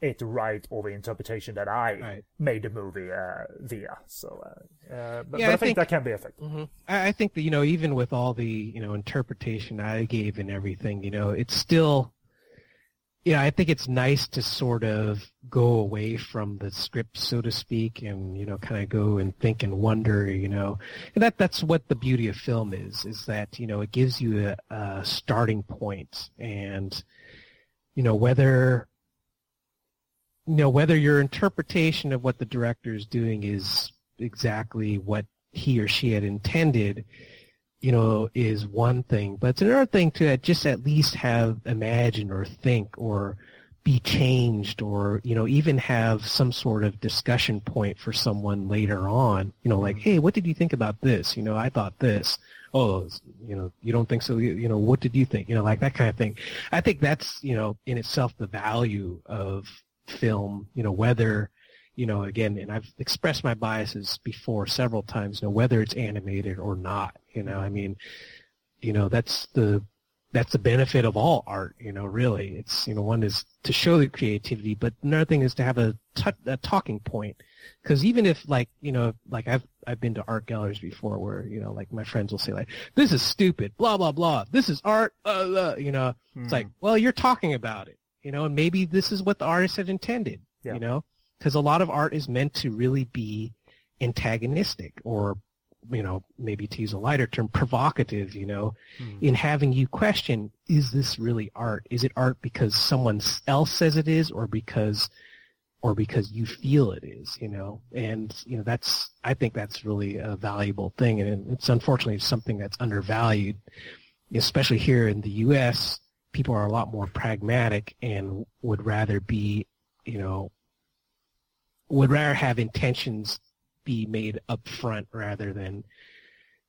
it right or the interpretation that I right. made the movie uh, via. So, uh, uh, but, yeah, but I, I think, think, that can be effective. Mm-hmm. I think that you know, even with all the you know interpretation I gave and everything, you know, it's still. Yeah, I think it's nice to sort of go away from the script, so to speak, and you know, kind of go and think and wonder. You know, and that that's what the beauty of film is. Is that you know it gives you a, a starting point, and you know whether you know whether your interpretation of what the director is doing is exactly what he or she had intended you know is one thing but it's another thing to just at least have imagine or think or be changed or you know even have some sort of discussion point for someone later on you know like mm-hmm. hey what did you think about this? You know i thought this. Oh you know you don't think so you know what did you think? You know like that kind of thing. I think that's you know in itself the value of film, you know, whether, you know, again, and I've expressed my biases before several times, you know, whether it's animated or not, you know, I mean, you know, that's the, that's the benefit of all art, you know, really. It's, you know, one is to show the creativity, but another thing is to have a, t- a talking point. Cause even if like, you know, like I've, I've been to art galleries before where, you know, like my friends will say like, this is stupid, blah, blah, blah. This is art, uh, uh, you know, mm. it's like, hmm. well, you're talking about it you know, and maybe this is what the artist had intended, yeah. you know, because a lot of art is meant to really be antagonistic or, you know, maybe to use a lighter term, provocative, you know, mm. in having you question, is this really art? Is it art because someone else says it is or because, or because you feel it is, you know, and, you know, that's, I think that's really a valuable thing. And it's unfortunately something that's undervalued, especially here in the U.S people are a lot more pragmatic and would rather be, you know, would rather have intentions be made up front rather than,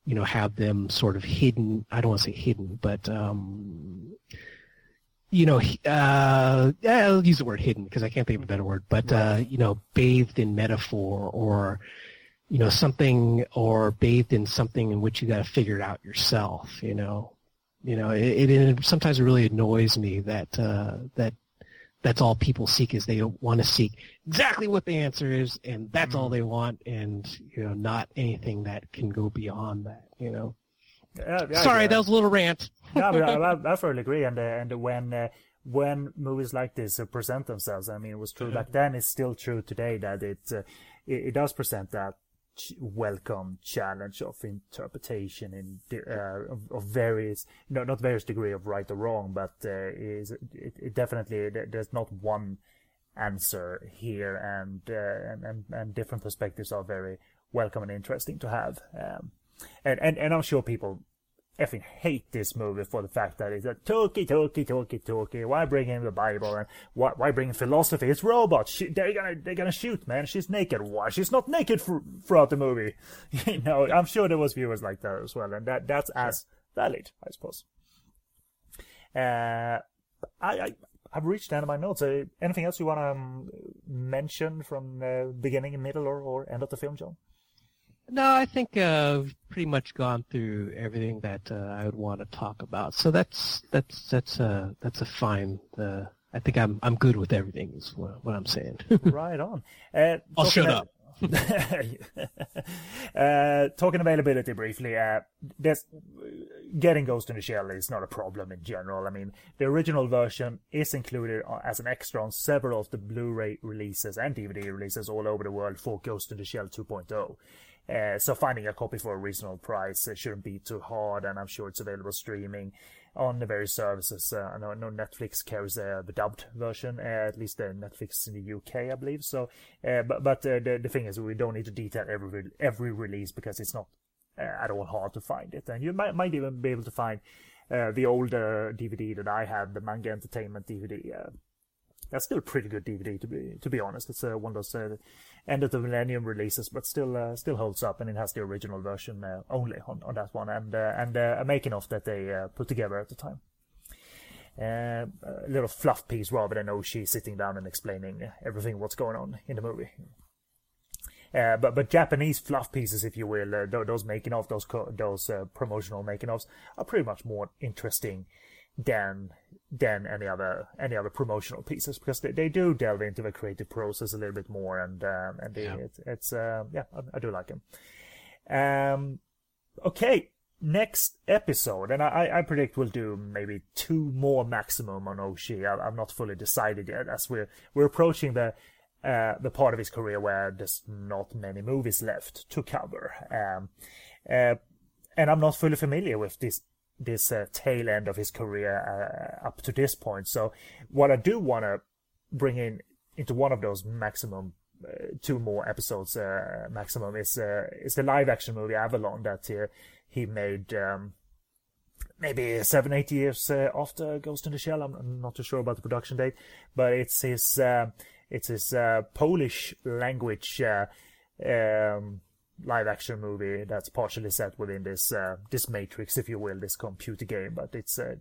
you know, have them sort of hidden. I don't want to say hidden, but, um, you know, uh, I'll use the word hidden because I can't think of a better word, but, uh, you know, bathed in metaphor or, you know, something or bathed in something in which you got to figure it out yourself, you know, you know, it, it sometimes really annoys me that uh, that that's all people seek is they want to seek exactly what the answer is, and that's mm-hmm. all they want, and you know, not anything that can go beyond that. You know. Yeah, yeah, Sorry, yeah. that was a little rant. yeah, but I, I, fully agree. And uh, and when uh, when movies like this uh, present themselves, I mean, it was true back then. It's still true today that it, uh, it, it does present that welcome challenge of interpretation in uh, of, of, various no not various degree of right or wrong but uh, is it, it, definitely there's not one answer here and, uh, and, and different perspectives are very welcome and interesting to have um, and, and and I'm sure people effing hate this movie for the fact that it's a talky, talky, talky, talky. Why bring in the Bible and why, why bring in philosophy? It's robots. She, they're gonna, they're gonna shoot, man. She's naked. Why? She's not naked for, throughout the movie. you know, I'm sure there was viewers like that as well, and that, that's sure. as valid, I suppose. Uh, I, I, I've reached the end of my notes. Uh, anything else you want to um, mention from the beginning, middle, or, or end of the film, John? No, I think uh, I've pretty much gone through everything that uh, I would want to talk about. So that's that's that's a uh, that's a fine. Uh, I think I'm I'm good with everything. Is what, what I'm saying. right on. Uh, I'll shut up. uh, talking availability briefly, uh, there's getting Ghost in the Shell is not a problem in general. I mean, the original version is included as an extra on several of the Blu-ray releases and DVD releases all over the world for Ghost in the Shell 2.0. Uh, so finding a copy for a reasonable price uh, shouldn't be too hard, and I'm sure it's available streaming on the various services. Uh, I know, I know Netflix carries uh, the dubbed version, uh, at least uh, Netflix in the UK, I believe. So, uh, but but the the thing is, we don't need to detail every every release because it's not at all hard to find it, and you might might even be able to find the older DVD that I had, the Manga Entertainment DVD that's still a pretty good DVD to be to be honest. It's uh, one of those uh, end of the millennium releases, but still uh, still holds up, and it has the original version uh, only on, on that one, and uh, and uh, a making of that they put together at the time. a little fluff piece rather than Oshii sitting down and explaining everything what's going on in the movie. Uh, but but Japanese fluff pieces, if you will, uh, those making of those co- those uh, promotional making ofs are pretty much more interesting than than any other any other promotional pieces because they, they do delve into the creative process a little bit more and um, and they, yeah. It, it's uh, yeah I, I, do like him. Um, okay, next episode, and I, I predict we'll do maybe two more maximum on Oshii. I, am not fully decided yet as we're we're approaching the uh, the part of his career where there's not many movies left to cover. Um, uh, and I'm not fully familiar with this this uh, tail end of his career uh, up to this point. So what I do want to bring in into one of those maximum uh, two more episodes uh, maximum is is the live action movie Avalon that he made. Um, maybe seven, eight years after Ghost in the Shell. I'm, not too sure about the production date, but it's his it's his uh, Polish language uh, um, live action movie that's partially set within this uh, this matrix, if you will, this computer game. But it's uh,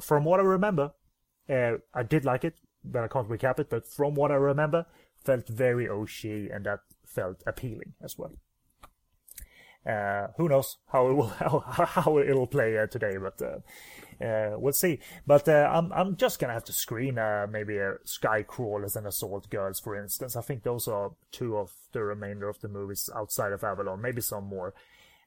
from what I remember, uh, I did like it, but I can't recap it. But from what I remember, felt very Oshii, and that felt appealing as well. Uh, who knows how it will how, how it'll play today, but uh, we'll see. But uh, I'm I'm just gonna have to screen uh, maybe a Sky Crawlers and Assault Girls, for instance. I think those are two of the remainder of the movies outside of Avalon, maybe some more,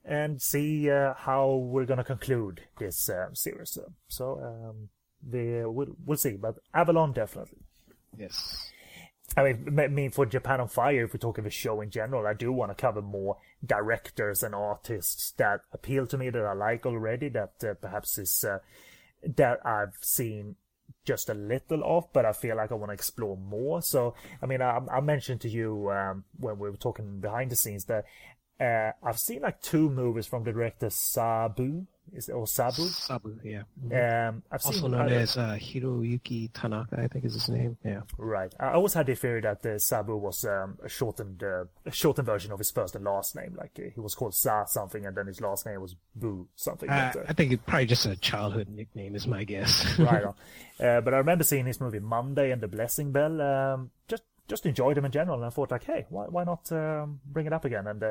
and see uh, how we're gonna conclude this uh, series. So um, the we'll, we'll see, but Avalon definitely. Yes. I mean, for Japan on Fire, if we're talking the show in general, I do want to cover more directors and artists that appeal to me that I like already. That uh, perhaps is uh, that I've seen just a little of, but I feel like I want to explore more. So, I mean, I, I mentioned to you um, when we were talking behind the scenes that uh, I've seen like two movies from the director Sabu is it, or Sabu? Sabu, yeah. Um, I've also seen, known uh, as uh, Hiroyuki Tanaka, I think is his name. Yeah. Right. I always had the theory that uh, Sabu was um, a shortened, uh, a shoned version of his first and last name. Like uh, he was called Sa something, and then his last name was Bu something. Uh, but, I think it's probably just a childhood nickname, is my guess. right. but I remember seeing his movie Monday and the Blessing Bell. Um, just just enjoyed them in general, and I thought like, hey, why why not um, bring it up again and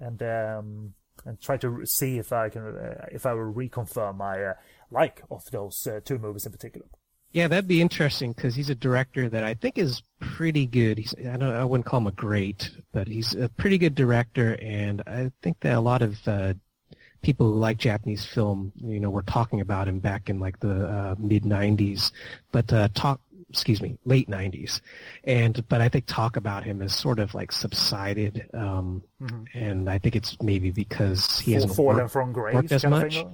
and um, and try to see if I can uh, if I will reconfirm my uh, like of those uh, two movies in particular. Yeah, that'd be interesting because he's a director that I think is pretty good. He's I don't I wouldn't call him a great, but he's a pretty good director, and I think that a lot of uh, people who like Japanese film, you know, were talking about him back in like the uh, mid '90s. But uh, talk excuse me, late '90s, and but I think talk about him has sort of like subsided, um, mm-hmm. and I think it's maybe because he hasn't fallen worked, from grace worked as much.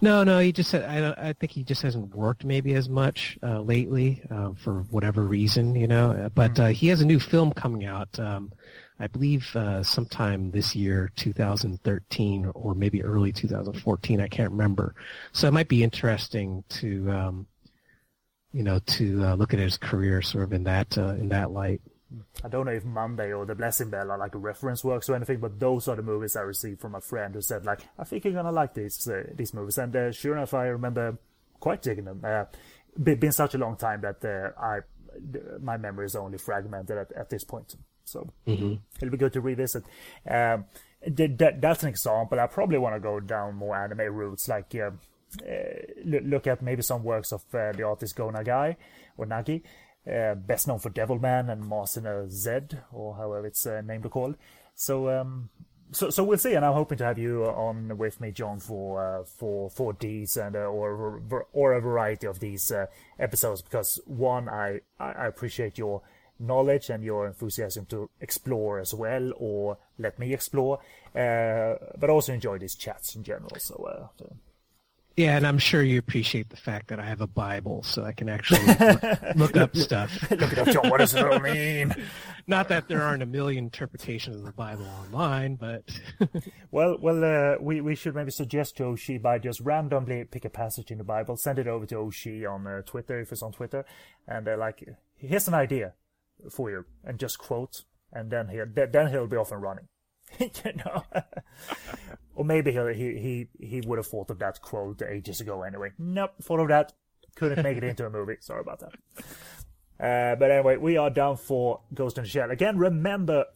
No, no, he just said, I I think he just hasn't worked maybe as much uh, lately uh, for whatever reason, you know. But mm-hmm. uh, he has a new film coming out. Um, I believe uh, sometime this year, 2013, or maybe early 2014. I can't remember. So it might be interesting to um, you know, to uh, look at his career sort of in that uh, in that light. I don't know if Monday or The Blessing Bell are like reference works or anything, but those are the movies I received from a friend who said like, I think you're gonna like these uh, these movies, and uh, sure enough, I remember quite digging them. Uh, been such a long time that uh, I my memory is only fragmented at, at this point, so mm-hmm. it'll be good to revisit. Um, that, that's an example. I probably want to go down more anime routes, like uh, uh, look at maybe some works of uh, the artist Go Nagai or Nagi, uh, best known for Devilman and Mazinger Z, or however it's named or called. So um, so so we'll see, and I'm hoping to have you on with me, John, for uh, for for these and uh, or or a variety of these uh, episodes because one, I I appreciate your knowledge and your enthusiasm to explore as well, or let me explore, but also enjoy these chats in general. So Yeah, and I'm sure you appreciate the fact that I have a Bible, so I can actually look, look up stuff. Look it up, John. What does it all mean? Not that there aren't a million interpretations of the Bible online, but Well, well, uh, we we should maybe suggest to Oshii by just randomly pick a passage in the Bible, send it over to Oshii on uh, Twitter if it's on Twitter, and uh, like, here's an idea for you, and just quote, and then he then he'll be off and running. you know, or maybe he he he he would have thought of that quote ages ago anyway. Nope, thought of that, couldn't make it into a movie. Sorry about that. Uh, but anyway, we are down for Ghost in the Shell again. Remember,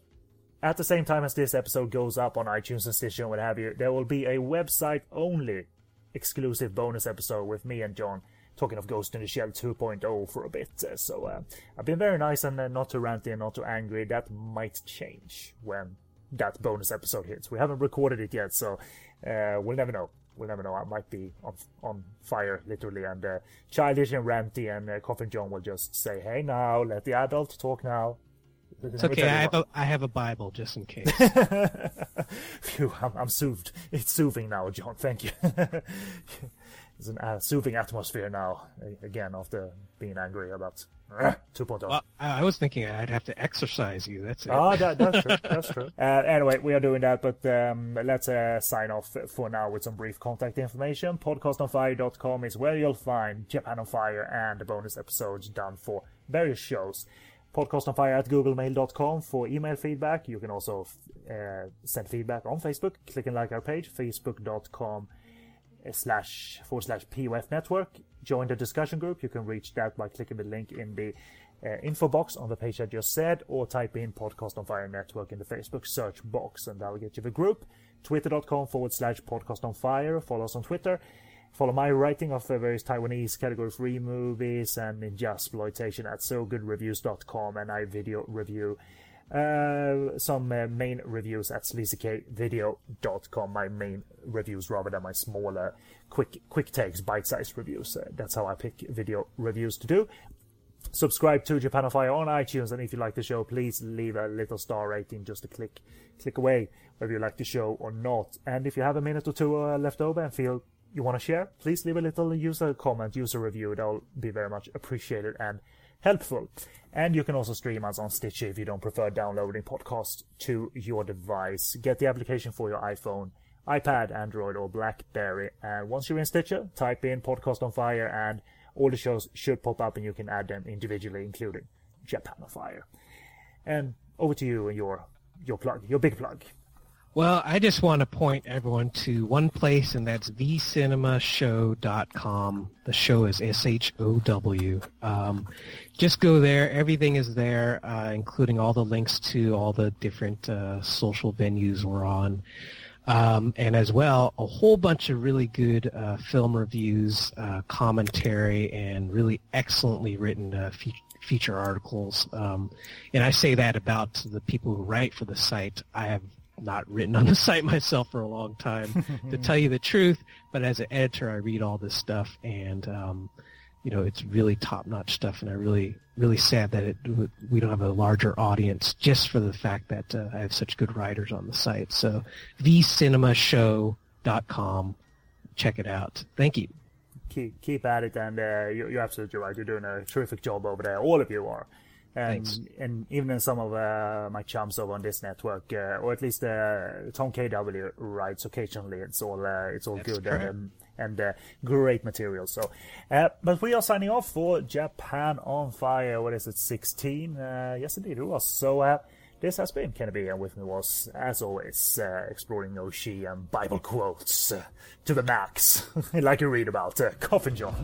at the same time as this episode goes up on iTunes and Stitcher and what have you, there will be a website only exclusive bonus episode with me and John talking of Ghost in the Shell 2.0 for a bit. So uh, I've been very nice and uh, not too ranty and not too angry. That might change when that bonus episode hits. We haven't recorded it yet, so uh, we'll never know. We'll never know. I might be on on fire, literally, and uh, childish and ranty, and uh, Coffin John will just say, "Hey, now let the adult talk now." it's okay. I have a I have a Bible just in case. Phew, I'm, I'm soothed. It's soothing now, John. Thank you. it's an uh, soothing atmosphere now. Again, after being angry about 2.0. Well, I was thinking I'd have to exercise you. That's it. Ah, that, that's true. That's true. Uh, anyway, we are doing that, but um, let's uh, sign off for now with some brief contact information. Podcastonfire.com is where you'll find Japan on Fire and the bonus episodes done for various shows. Podcastonfire at googlemail.com for email feedback. You can also uh, send feedback on Facebook. Click and like our page, facebook.com slash forward slash POF network. Join the discussion group. You can reach that by clicking the link in the uh, info box on the page I just said, or type in Podcast on Fire Network in the Facebook search box, and that'll get you the group. Twitter.com forward slash Podcast on Fire. Follow us on Twitter. Follow my writing of the various Taiwanese category free movies and ninja exploitation at sogoodreviews.com, and I video review uh, some uh, main reviews at sleazykvideo.com. My main reviews rather than my smaller, quick quick takes, bite-sized reviews. Uh, that's how I pick video reviews to do. Subscribe to Japan on iTunes, and if you like the show, please leave a little star rating just to click click away whether you like the show or not. And if you have a minute or two uh, left over and feel you want to share, please leave a little user comment, user review. That'll be very much appreciated and helpful. And you can also stream us on Stitcher if you don't prefer downloading podcasts to your device. Get the application for your iPhone, iPad, Android, or Blackberry. And once you're in Stitcher, type in Podcast on Fire and all the shows should pop up and you can add them individually, including Japan on Fire. And over to you and your your plug, your big plug. Well, I just want to point everyone to one place, and that's thecinemashow.com. The show is S-H-O-W. Um, just go there. Everything is there, uh, including all the links to all the different uh, social venues we're on. Um, and as well, a whole bunch of really good uh, film reviews, uh, commentary, and really excellently written uh, fe- feature articles. Um, and I say that about the people who write for the site. I have not written on the site myself for a long time, to tell you the truth. But as an editor, I read all this stuff, and um, you know, it's really top-notch stuff. And I really, really sad that it, we don't have a larger audience just for the fact that uh, I have such good writers on the site. So, thecinemashow.com. Check it out. Thank you. Keep keep at it, and uh, you're, you're absolutely right. You're doing a terrific job over there. All of you are. And, Thanks. and even in some of uh, my chums over on this network, uh, or at least uh, Tom KW writes occasionally. It's all uh, it's all That's good correct. um, and uh, great material. So, uh, but we are signing off for Japan on Fire. What is it? Sixteen? Uh, yes, indeed, it was. So. Uh, this has been Kennedy, and with me was, as always, uh, exploring Oshii and Bible quotes uh, to the max, like you read about uh, Coffin John.